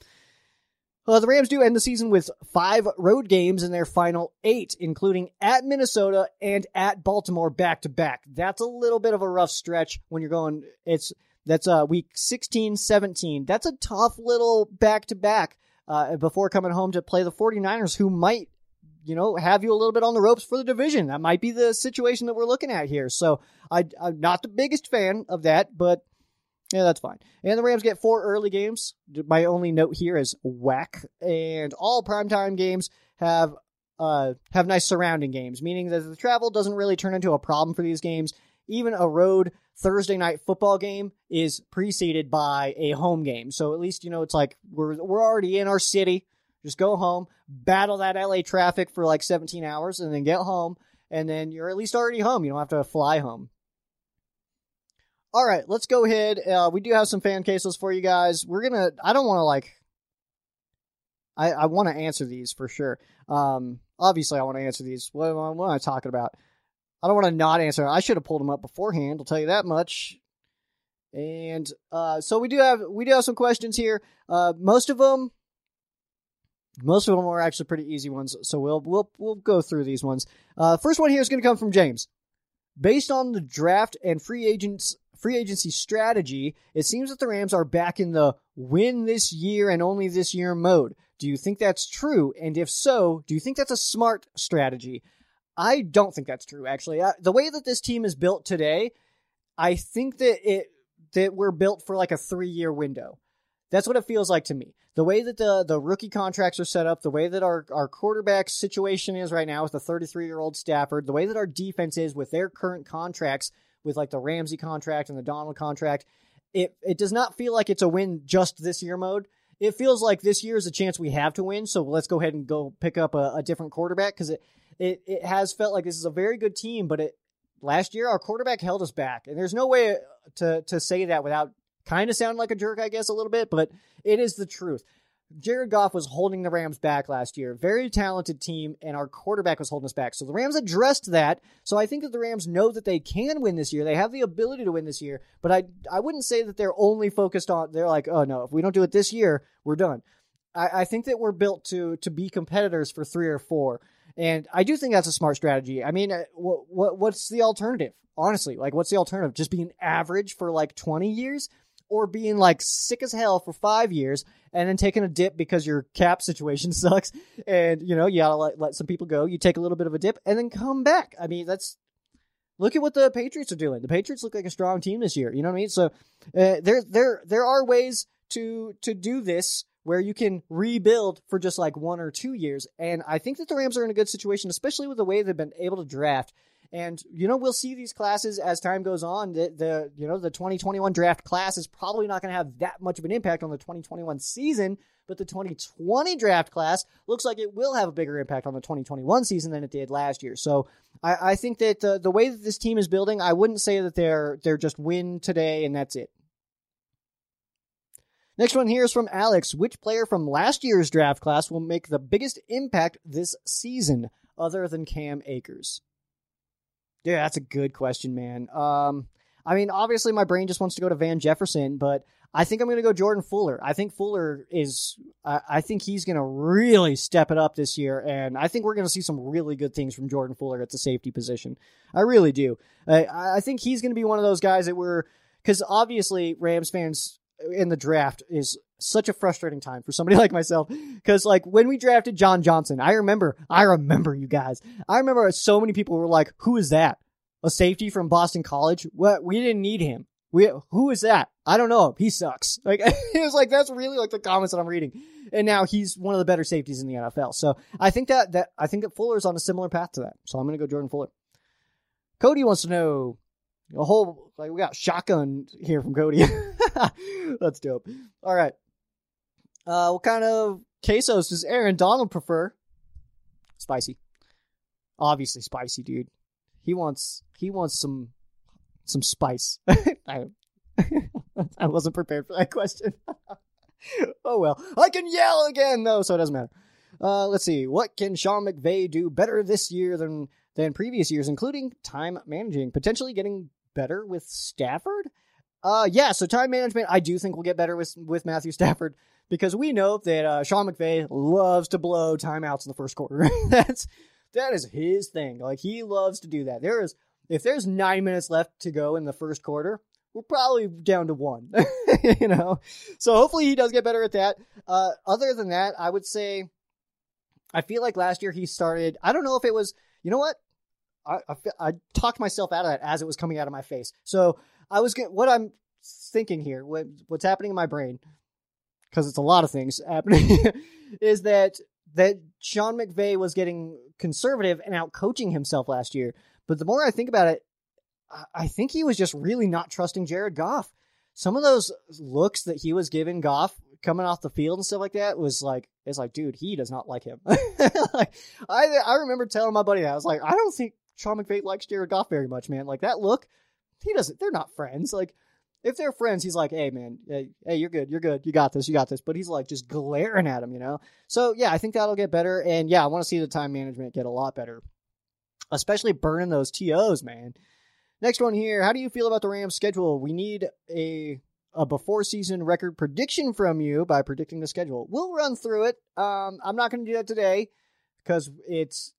uh, the Rams do end the season with five road games in their final eight, including at Minnesota and at Baltimore back to back. That's a little bit of a rough stretch when you're going. It's that's uh week 16, 17. That's a tough little back to back before coming home to play the 49ers, who might you know, have you a little bit on the ropes for the division. That might be the situation that we're looking at here. So I, I'm not the biggest fan of that, but yeah, that's fine. And the Rams get four early games. My only note here is whack. And all primetime games have uh, have nice surrounding games, meaning that the travel doesn't really turn into a problem for these games. Even a road Thursday night football game is preceded by a home game. So at least, you know, it's like we're we're already in our city. Just go home, battle that LA traffic for like 17 hours, and then get home, and then you're at least already home. You don't have to fly home. All right, let's go ahead. Uh, we do have some fan cases for you guys. We're gonna. I don't want to like. I I want to answer these for sure. Um, obviously, I want to answer these. What, what am I talking about? I don't want to not answer. I should have pulled them up beforehand. I'll tell you that much. And uh, so we do have we do have some questions here. Uh, most of them, most of them are actually pretty easy ones. So we'll we'll we'll go through these ones. Uh, first one here is going to come from James. Based on the draft and free agents free agency strategy, it seems that the Rams are back in the win this year and only this year mode. Do you think that's true? And if so, do you think that's a smart strategy? I don't think that's true, actually. I, the way that this team is built today, I think that it that we're built for like a three year window. That's what it feels like to me. The way that the the rookie contracts are set up, the way that our our quarterback situation is right now with the 33 year old Stafford, the way that our defense is with their current contracts, with like the Ramsey contract and the Donald contract, it it does not feel like it's a win just this year mode. It feels like this year is a chance we have to win. So let's go ahead and go pick up a, a different quarterback because it, it it has felt like this is a very good team, but it last year our quarterback held us back, and there's no way to to say that without kind of sounding like a jerk, I guess a little bit, but it is the truth. Jared Goff was holding the Rams back last year. Very talented team, and our quarterback was holding us back. So the Rams addressed that. So I think that the Rams know that they can win this year. They have the ability to win this year, but I I wouldn't say that they're only focused on. They're like, oh no, if we don't do it this year, we're done. I, I think that we're built to to be competitors for three or four, and I do think that's a smart strategy. I mean, uh, what what what's the alternative? Honestly, like what's the alternative? Just being average for like twenty years or being like sick as hell for five years and then taking a dip because your cap situation sucks and you know you gotta let, let some people go. You take a little bit of a dip and then come back. I mean that's look at what the patriots are doing. The patriots look like a strong team this year. You know what i mean? So uh, there there there are ways to to do this where you can rebuild for just like one or two years. And i think that the rams are in a good situation especially with the way they've been able to draft And you know, we'll see these classes as time goes on. The, the you know the 2021 draft class is probably not going to have that much of an impact on the 2021 season, but the 2020 draft class looks like it will have a bigger impact on the 2021 season than it did last year. So I, I think that the, the way that this team is building, I wouldn't say that they're they're just win today and that's it. Next one here is from Alex. Which player from last year's draft class will make the biggest impact this season, other than Cam Akers? Yeah, that's a good question, man. Um, I mean, obviously, my brain just wants to go to Van Jefferson, but I think I'm going to go Jordan Fuller. I think Fuller is, I, I think he's going to really step it up this year, and I think we're going to see some really good things from Jordan Fuller at the safety position. I really do. I, I think he's going to be one of those guys that we're, because obviously Rams fans in the draft is such a frustrating time for somebody like myself because like when we drafted John Johnson, I remember, I remember you guys. I remember so many people were like, "Who is that? A safety from Boston College? What? We didn't need him. We who is that? I don't know. He sucks." Like it was like that's really like the comments that I'm reading, and now he's one of the better safeties in the NFL. So I think that that I think that Fuller's on a similar path to that. So I'm gonna go Jordan Fuller. Cody wants to know a whole like we got shotgun here from Cody. That's dope. All right. Uh, what kind of quesos does Aaron Donald prefer? Spicy. Obviously spicy, dude. He wants he wants some some spice. I, I wasn't prepared for that question. oh well. I can yell again though, so it doesn't matter. Uh, let's see. What can Sean McVay do better this year than than previous years, including time managing, potentially getting better with Stafford? Uh, yeah. So time management, I do think will get better with with Matthew Stafford because we know that uh, Sean McVay loves to blow timeouts in the first quarter. That's that is his thing. Like he loves to do that. There is if there's nine minutes left to go in the first quarter, we're probably down to one. you know, so hopefully he does get better at that. Uh, other than that, I would say, I feel like last year he started. I don't know if it was. You know what? I, I, I talked myself out of that as it was coming out of my face. So I was get, what I'm thinking here, what, what's happening in my brain, because it's a lot of things happening, is that that Sean McVay was getting conservative and out coaching himself last year. But the more I think about it, I think he was just really not trusting Jared Goff. Some of those looks that he was giving Goff coming off the field and stuff like that was like it's like, dude, he does not like him. like, I I remember telling my buddy that I was like, I don't think Sean McVay likes Jared Goff very much, man. Like that look, he doesn't. They're not friends. Like if they're friends, he's like, hey man, hey, hey, you're good, you're good, you got this, you got this. But he's like just glaring at him, you know. So yeah, I think that'll get better, and yeah, I want to see the time management get a lot better, especially burning those tos, man. Next one here, how do you feel about the Rams' schedule? We need a a before season record prediction from you by predicting the schedule. We'll run through it. Um, I'm not going to do that today because it's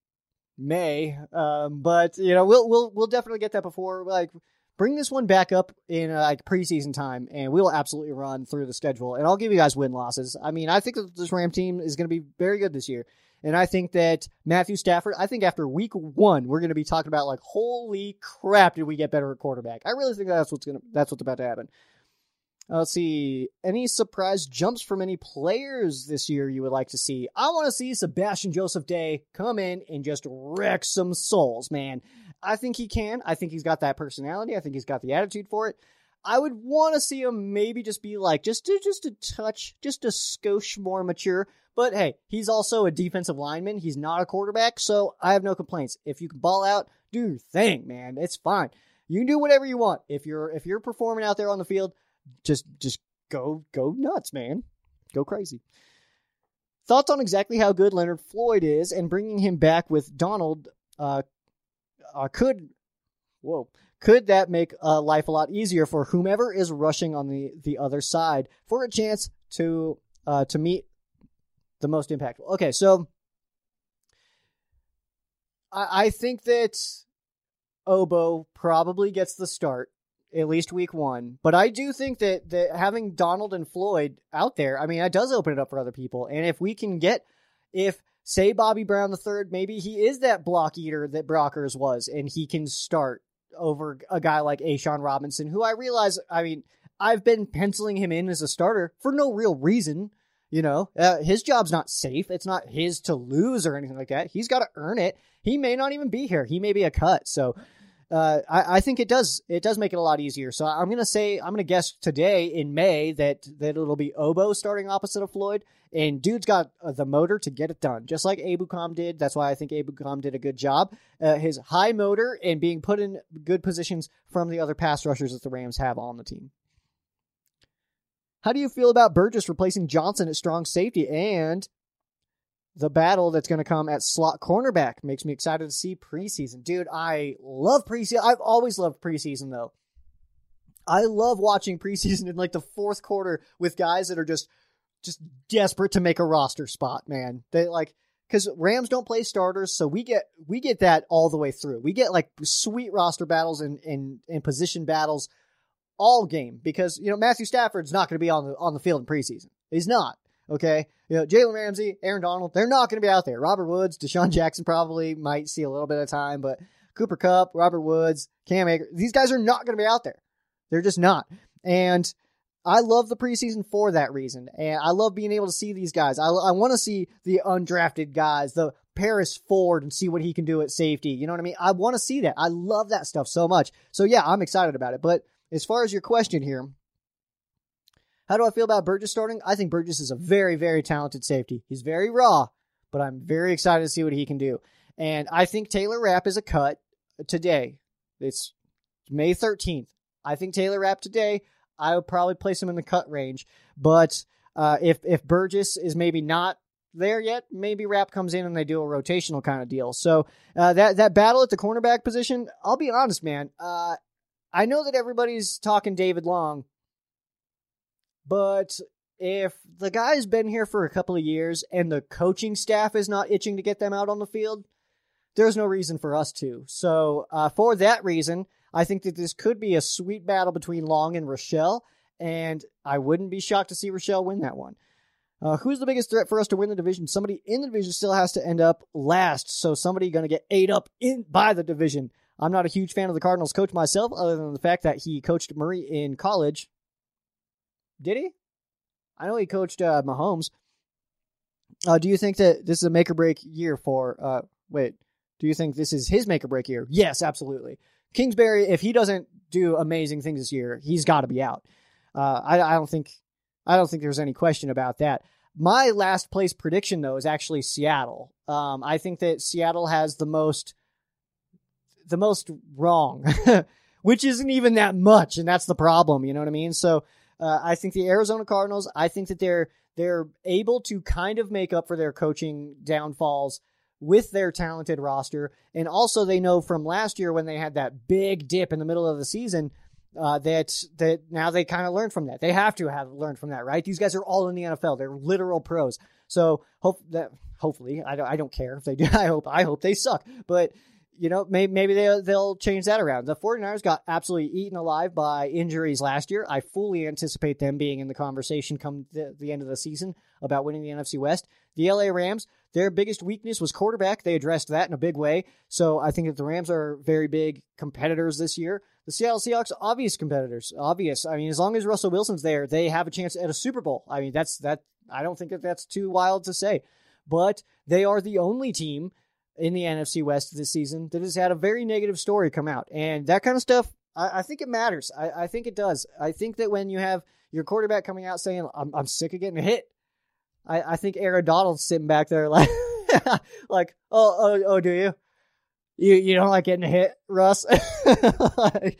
May. Um, but you know, we'll we'll we'll definitely get that before like bring this one back up in uh, like preseason time, and we will absolutely run through the schedule. And I'll give you guys win losses. I mean, I think that this Ram team is going to be very good this year. And I think that Matthew Stafford, I think after week one, we're going to be talking about like, holy crap, did we get better at quarterback? I really think that's what's going to, that's what's about to happen. Uh, let's see. Any surprise jumps from any players this year you would like to see? I want to see Sebastian Joseph Day come in and just wreck some souls, man. I think he can. I think he's got that personality. I think he's got the attitude for it. I would want to see him maybe just be like just to, just a touch, just a skosh more mature. But hey, he's also a defensive lineman. He's not a quarterback, so I have no complaints. If you can ball out, do your thing, man. It's fine. You can do whatever you want. If you're if you're performing out there on the field, just just go go nuts, man. Go crazy. Thoughts on exactly how good Leonard Floyd is and bringing him back with Donald uh, uh, could whoa could that make uh, life a lot easier for whomever is rushing on the the other side for a chance to uh, to meet the most impactful? Okay, so I, I think that Obo probably gets the start at least week one. But I do think that, that having Donald and Floyd out there, I mean, that does open it up for other people. And if we can get, if say Bobby Brown the third, maybe he is that block eater that Brockers was, and he can start over a guy like A'Shawn Robinson, who I realize, I mean, I've been penciling him in as a starter for no real reason. You know, uh, his job's not safe. It's not his to lose or anything like that. He's got to earn it. He may not even be here. He may be a cut. So uh, I, think it does it does make it a lot easier. So I'm gonna say I'm gonna guess today in May that that it'll be Obo starting opposite of Floyd, and dude's got uh, the motor to get it done, just like Ebukam did. That's why I think Ebukam did a good job. Uh, his high motor and being put in good positions from the other pass rushers that the Rams have on the team. How do you feel about Burgess replacing Johnson at strong safety and the battle that's going to come at slot cornerback? Makes me excited to see preseason. Dude, I love preseason. I've always loved preseason, though. I love watching preseason in like the fourth quarter with guys that are just just desperate to make a roster spot, man. They like because Rams don't play starters, so we get we get that all the way through. We get like sweet roster battles and and, and position battles all game because you know Matthew Stafford's not going to be on the on the field in preseason. He's not. Okay, you know Jalen Ramsey, Aaron Donald, they're not going to be out there. Robert Woods, DeSean Jackson probably might see a little bit of time, but Cooper Kupp, Robert Woods, Cam Akers, these guys are not going to be out there. They're just not. And I love the preseason for that reason, and I love being able to see these guys. I I want to see the undrafted guys, the Paris Ford, and see what he can do at safety. You know what I mean? I want to see that. I love that stuff so much. So yeah, I'm excited about it. But as far as your question here, how do I feel about Burgess starting? I think Burgess is a very, very talented safety. He's very raw, but I'm very excited to see what he can do. And I think Taylor Rapp is a cut today. It's May 13th. I think Taylor Rapp today, I would probably place him in the cut range. But uh, if if Burgess is maybe not there yet, maybe Rapp comes in and they do a rotational kind of deal. So uh, that that battle at the cornerback position, I'll be honest, man. Uh, I know that everybody's talking David Long, but if the guy's been here for a couple of years and the coaching staff is not itching to get them out on the field, there's no reason for us to. So, uh, for that reason, I think that this could be a sweet battle between Long and Rochell, and I wouldn't be shocked to see Rochell win that one. Uh, who's the biggest threat for us to win the division? Somebody in the division still has to end up last, so somebody going to get ate up in by the division. I'm not a huge fan of the Cardinals coach myself, other than the fact that he coached Murray in college. Did he? I know he coached uh, Mahomes. Uh, do you think that this is a make or break year for? Uh, wait, do you think this is his make or break year? Yes, absolutely. Kingsbury, if he doesn't do amazing things this year, he's got to be out. Uh, I, I don't think, I don't think there's any question about that. My last place prediction though is actually Seattle. Um, I think that Seattle has the most the most wrong, which isn't even that much, and that's the problem. You know what I mean? So uh, I think the Arizona Cardinals. I think that they're they're able to kind of make up for their coaching downfalls with their talented roster, and also they know from last year when they had that big dip in the middle of the season. Uh, that that now they kind of learned from that. They have to have learned from that, right? These guys are all in the NFL. They're literal pros. So hope that hopefully I don't I don't care if they do. I hope I hope they suck. But you know, maybe, maybe they, they'll change that around. The 49ers got absolutely eaten alive by injuries last year. I fully anticipate them being in the conversation come the, the end of the season about winning the NFC West. The LA Rams, their biggest weakness was quarterback. They addressed that in a big way. So I think that the Rams are very big competitors this year. The Seattle Seahawks, obvious competitors. Obvious. I mean, as long as Russell Wilson's there, they have a chance at a Super Bowl. I mean, that's that. I don't think that that's too wild to say. But they are the only team in the NFC West this season that has had a very negative story come out. And that kind of stuff, I, I think it matters. I, I, think it does. I think that when you have your quarterback coming out saying, I'm, I'm sick of getting hit, I, I think Aaron Donald's sitting back there like, like oh, oh, oh, do you? You, you don't like getting hit, Russ? like,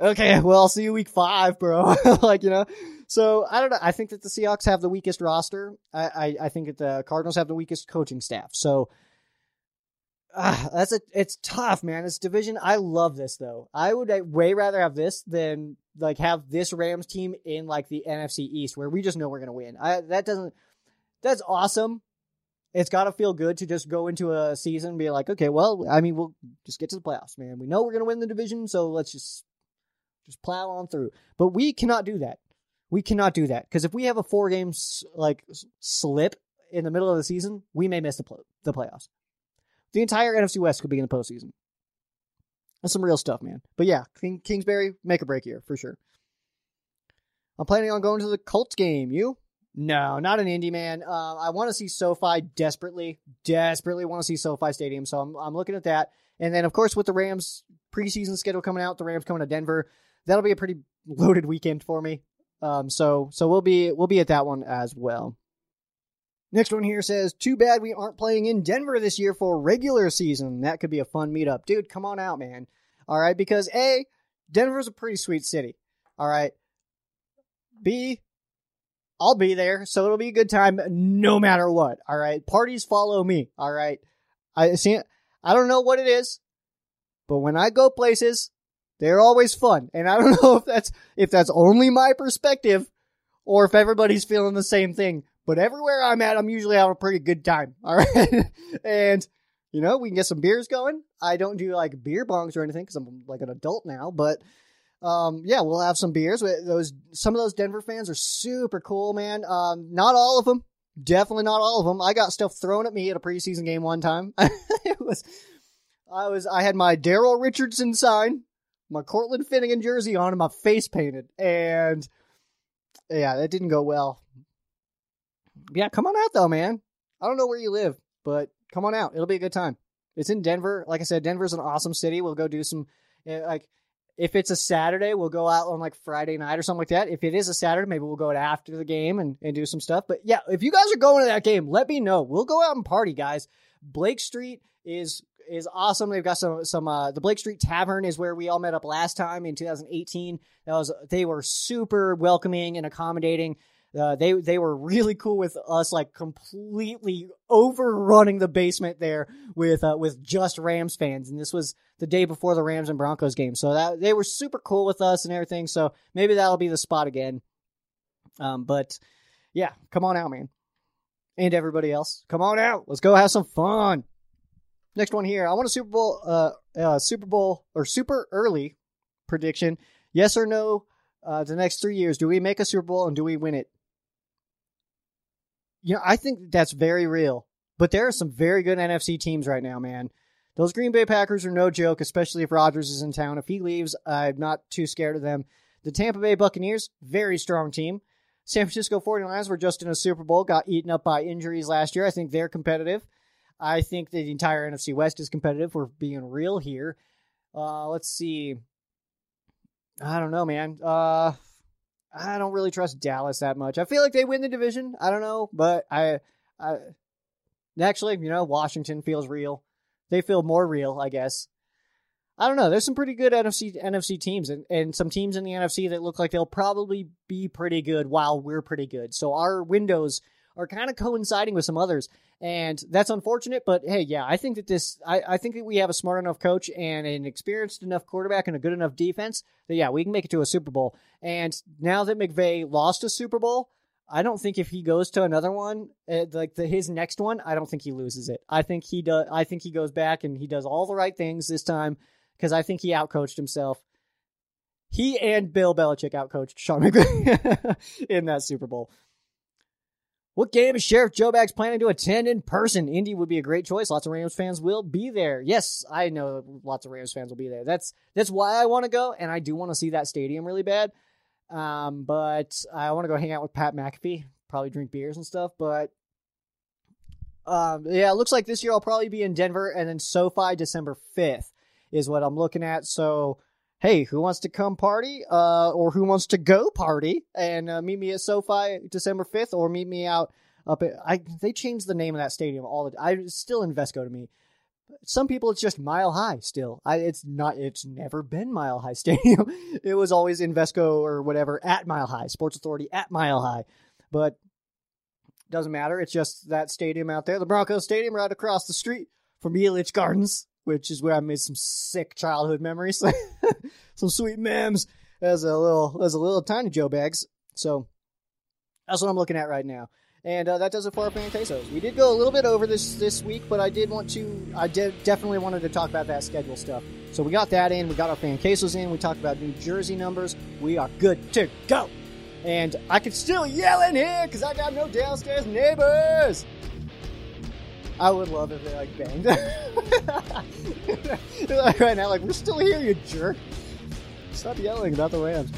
okay, well, I'll see you week five, bro. like, you know, so I don't know. I think that the Seahawks have the weakest roster. I, I, I think that the Cardinals have the weakest coaching staff. So uh, that's a it's tough, man. This division, I love this though. I would way rather have this than like have this Rams team in like the NFC East where we just know we're gonna win. I that doesn't that's awesome. It's got to feel good to just go into a season and be like, okay, well, I mean, we'll just get to the playoffs, man. We know we're gonna win the division, so let's just just plow on through. But we cannot do that. We cannot do that because if we have a four games like slip in the middle of the season, we may miss the the playoffs. The entire NFC West could be in the postseason. That's some real stuff, man. But yeah, King, Kingsbury, make a break here for sure. I'm planning on going to the Colts game. You? No, not an Indy man. Uh, I want to see SoFi desperately, desperately want to see SoFi Stadium. So I'm, I'm looking at that. And then, of course, with the Rams preseason schedule coming out, the Rams coming to Denver, that'll be a pretty loaded weekend for me. Um, so so we'll be we'll be at that one as well. Next one here says, "Too bad we aren't playing in Denver this year for regular season. That could be a fun meetup, dude. Come on out, man. All right, because a Denver's a pretty sweet city. All right. B, I'll be there, so it'll be a good time no matter what. All right. Parties follow me. All right. I see. I don't know what it is, but when I go places, they're always fun, and I don't know if that's if that's only my perspective or if everybody's feeling the same thing. But everywhere I'm at, I'm usually having a pretty good time. All right, and you know we can get some beers going. I don't do like beer bongs or anything because I'm like an adult now, but um, yeah, we'll have some beers. Those some of those Denver fans are super cool, man. Um, not all of them, definitely not all of them. I got stuff thrown at me at a preseason game one time. it was, I was, I had my Daryl Richardson sign, my Cortland Finnegan jersey on, and my face painted, and yeah, that didn't go well. Yeah, come on out though, man. I don't know where you live, but come on out. It'll be a good time. It's in Denver. Like I said, Denver's an awesome city. We'll go do some, eh, like if it's a Saturday, we'll go out on like Friday night or something like that. If it is a Saturday, maybe we'll go out after the game and, and do some stuff. But yeah, if you guys are going to that game, let me know. We'll go out and party, guys. Blake Street is is awesome. They've got some some uh the Blake Street Tavern is where we all met up last time in 2018. That was they were super welcoming and accommodating. Uh, they they were really cool with us, like completely overrunning the basement there with uh, with just Rams fans, and this was the day before the Rams and Broncos game, so that they were super cool with us and everything. So maybe that'll be the spot again. Um, but yeah, come on out, man, and everybody else, come on out. Let's go have some fun. Next one here, I want a Super Bowl, uh, uh Super Bowl or super early prediction. Yes or no? Uh, the next three years, do we make a Super Bowl and do we win it? You know, I think that's very real. But there are some very good NFC teams right now, man. Those Green Bay Packers are no joke, especially if Rodgers is in town. If he leaves, I'm not too scared of them. The Tampa Bay Buccaneers, very strong team. San Francisco 49ers were just in a Super Bowl, got eaten up by injuries last year. I think they're competitive. I think the entire NFC West is competitive. We're being real here. Uh, let's see. I don't know, man. Uh, I don't really trust Dallas that much. I feel like they win the division. I don't know, but I, I actually, you know, Washington feels real. They feel more real, I guess. I don't know. There's some pretty good NFC NFC teams and, and some teams in the NFC that look like they'll probably be pretty good while we're pretty good. So our windows are kind of coinciding with some others. And that's unfortunate, but hey, yeah, I think that this, I, I think that we have a smart enough coach and an experienced enough quarterback and a good enough defense that, yeah, we can make it to a Super Bowl. And now that McVay lost a Super Bowl, I don't think if he goes to another one, uh, like the, his next one, I don't think he loses it. I think he does. I think he goes back and he does all the right things this time because I think he outcoached himself. He and Bill Belichick outcoached Sean McVay in that Super Bowl. What game is Sheriff Joe Bags planning to attend in person? Indy would be a great choice. Lots of Rams fans will be there. Yes, I know lots of Rams fans will be there. That's that's why I want to go, and I do want to see that stadium really bad. Um, but I want to go hang out with Pat McAfee, probably drink beers and stuff. But um, yeah, it looks like this year I'll probably be in Denver, and then SoFi December fifth is what I'm looking at. So hey, who wants to come party? Uh, or who wants to go party and uh, meet me at SoFi December 5th or meet me out up at, I, they changed the name of that stadium all the, time. I still Invesco to me. Some people it's just Mile High still. I, it's not, it's never been Mile High Stadium. it was always Invesco or whatever at Mile High, Sports Authority at Mile High. But doesn't matter. It's just that stadium out there, the Broncos Stadium right across the street from Elitch Gardens which is where I made some sick childhood memories, some sweet memes as a little as a little tiny Joe bags. So that's what I'm looking at right now. And uh, that does it for our fan quesos. We did go a little bit over this this week, but I did want to. I did definitely wanted to talk about that schedule stuff. So we got that in. We got our fan quesos in. We talked about New Jersey numbers. We are good to go. And I can still yell in here because I got no downstairs neighbors. I would love if they like banged. Like right now, like we're still here, you jerk. Stop yelling about the Rams.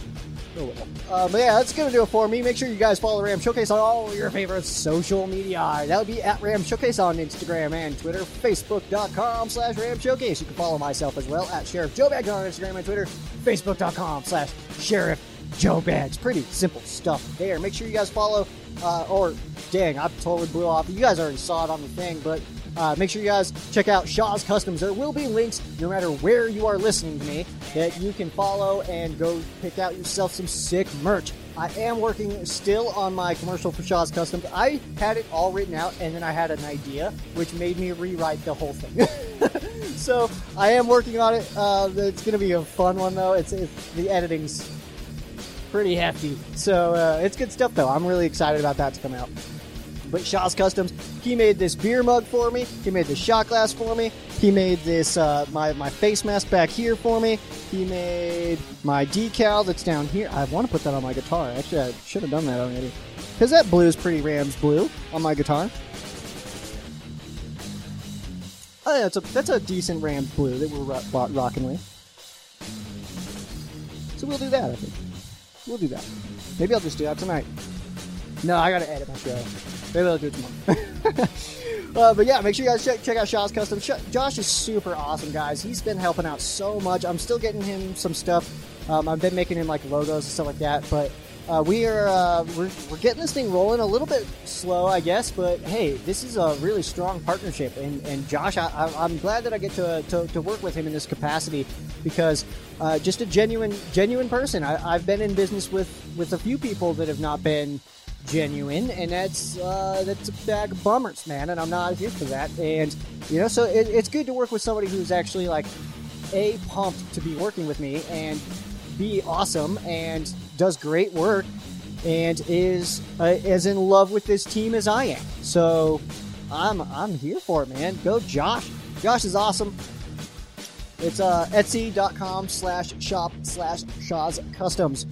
Oh well. Uh, but yeah, that's gonna do it for me. Make sure you guys follow Ram Showcase on all your favorite social media. That would be at Ram Showcase on Instagram and Twitter. Facebook.com slash Ram Showcase. You can follow myself as well at Sheriff Joe Bags on Instagram and Twitter. Facebook.com slash Sheriff Joe Bags. Pretty simple stuff there. Make sure you guys follow. Uh, or dang, I totally blew off. You guys already saw it on the thing, but uh, make sure you guys check out Shaw's Customs. There will be links, no matter where you are listening to me, that you can follow and go pick out yourself some sick merch. I am working still on my commercial for Shaw's Customs. I had it all written out, and then I had an idea, which made me rewrite the whole thing. so I am working on it. Uh, it's going to be a fun one, though. It's, it's the editing's pretty hefty. So uh, it's good stuff, though. I'm really excited about that to come out. But Shaw's Customs, he made this beer mug for me. He made this shot glass for me. He made this uh, my my face mask back here for me. He made my decal that's down here. I want to put that on my guitar. Actually, I should have done that already. Because that blue is pretty Rams blue on my guitar. Oh, yeah, that's a, that's a decent Rams blue that we're ro- rocking with. So we'll do that, I think. We'll do that. Maybe I'll just do that tonight. No, I gotta edit my show. Maybe I'll do it tomorrow. uh, but yeah, make sure you guys check, check out Shaw's Custom. Sh- Josh is super awesome, guys. He's been helping out so much. I'm still getting him some stuff. Um, I've been making him like logos and stuff like that, but uh, we are uh, we're, we're getting this thing rolling a little bit slow, I guess. But hey, this is a really strong partnership, and, and Josh, I, am glad that I get to, to, to, work with him in this capacity because uh, just a genuine genuine person. I, I've been in business with with a few people that have not been genuine, and that's uh, that's a bag of bummers, man. And I'm not here for that. And you know, so it, it's good to work with somebody who's actually like a pumped to be working with me and be awesome and does great work and is uh, as in love with this team as I am. So I'm I'm here for it, man. Go Josh. Josh is awesome. It's uh, etsy.com slash shop slash Shaw's Customs.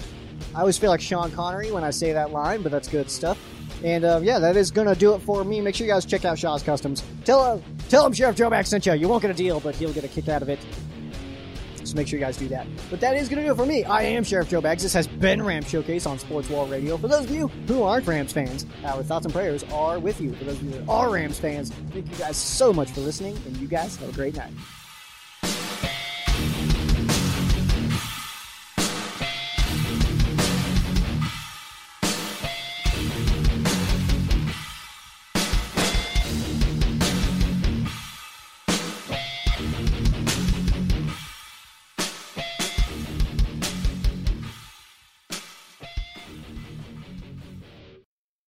I always feel like Sean Connery when I say that line, but that's good stuff. And uh, yeah, that is gonna do it for me. Make sure you guys check out Shaw's Customs. Tell uh, tell him Sheriff Joe Bags sent you. You won't get a deal, but he'll get a kick out of it. So make sure you guys do that. But that is going to do it for me. I am Sheriff Joe Bags. This has been Rams Showcase on Sports Wall Radio. For those of you who aren't Rams fans, our thoughts and prayers are with you. For those of you that are Rams fans, thank you guys so much for listening, and you guys have a great night.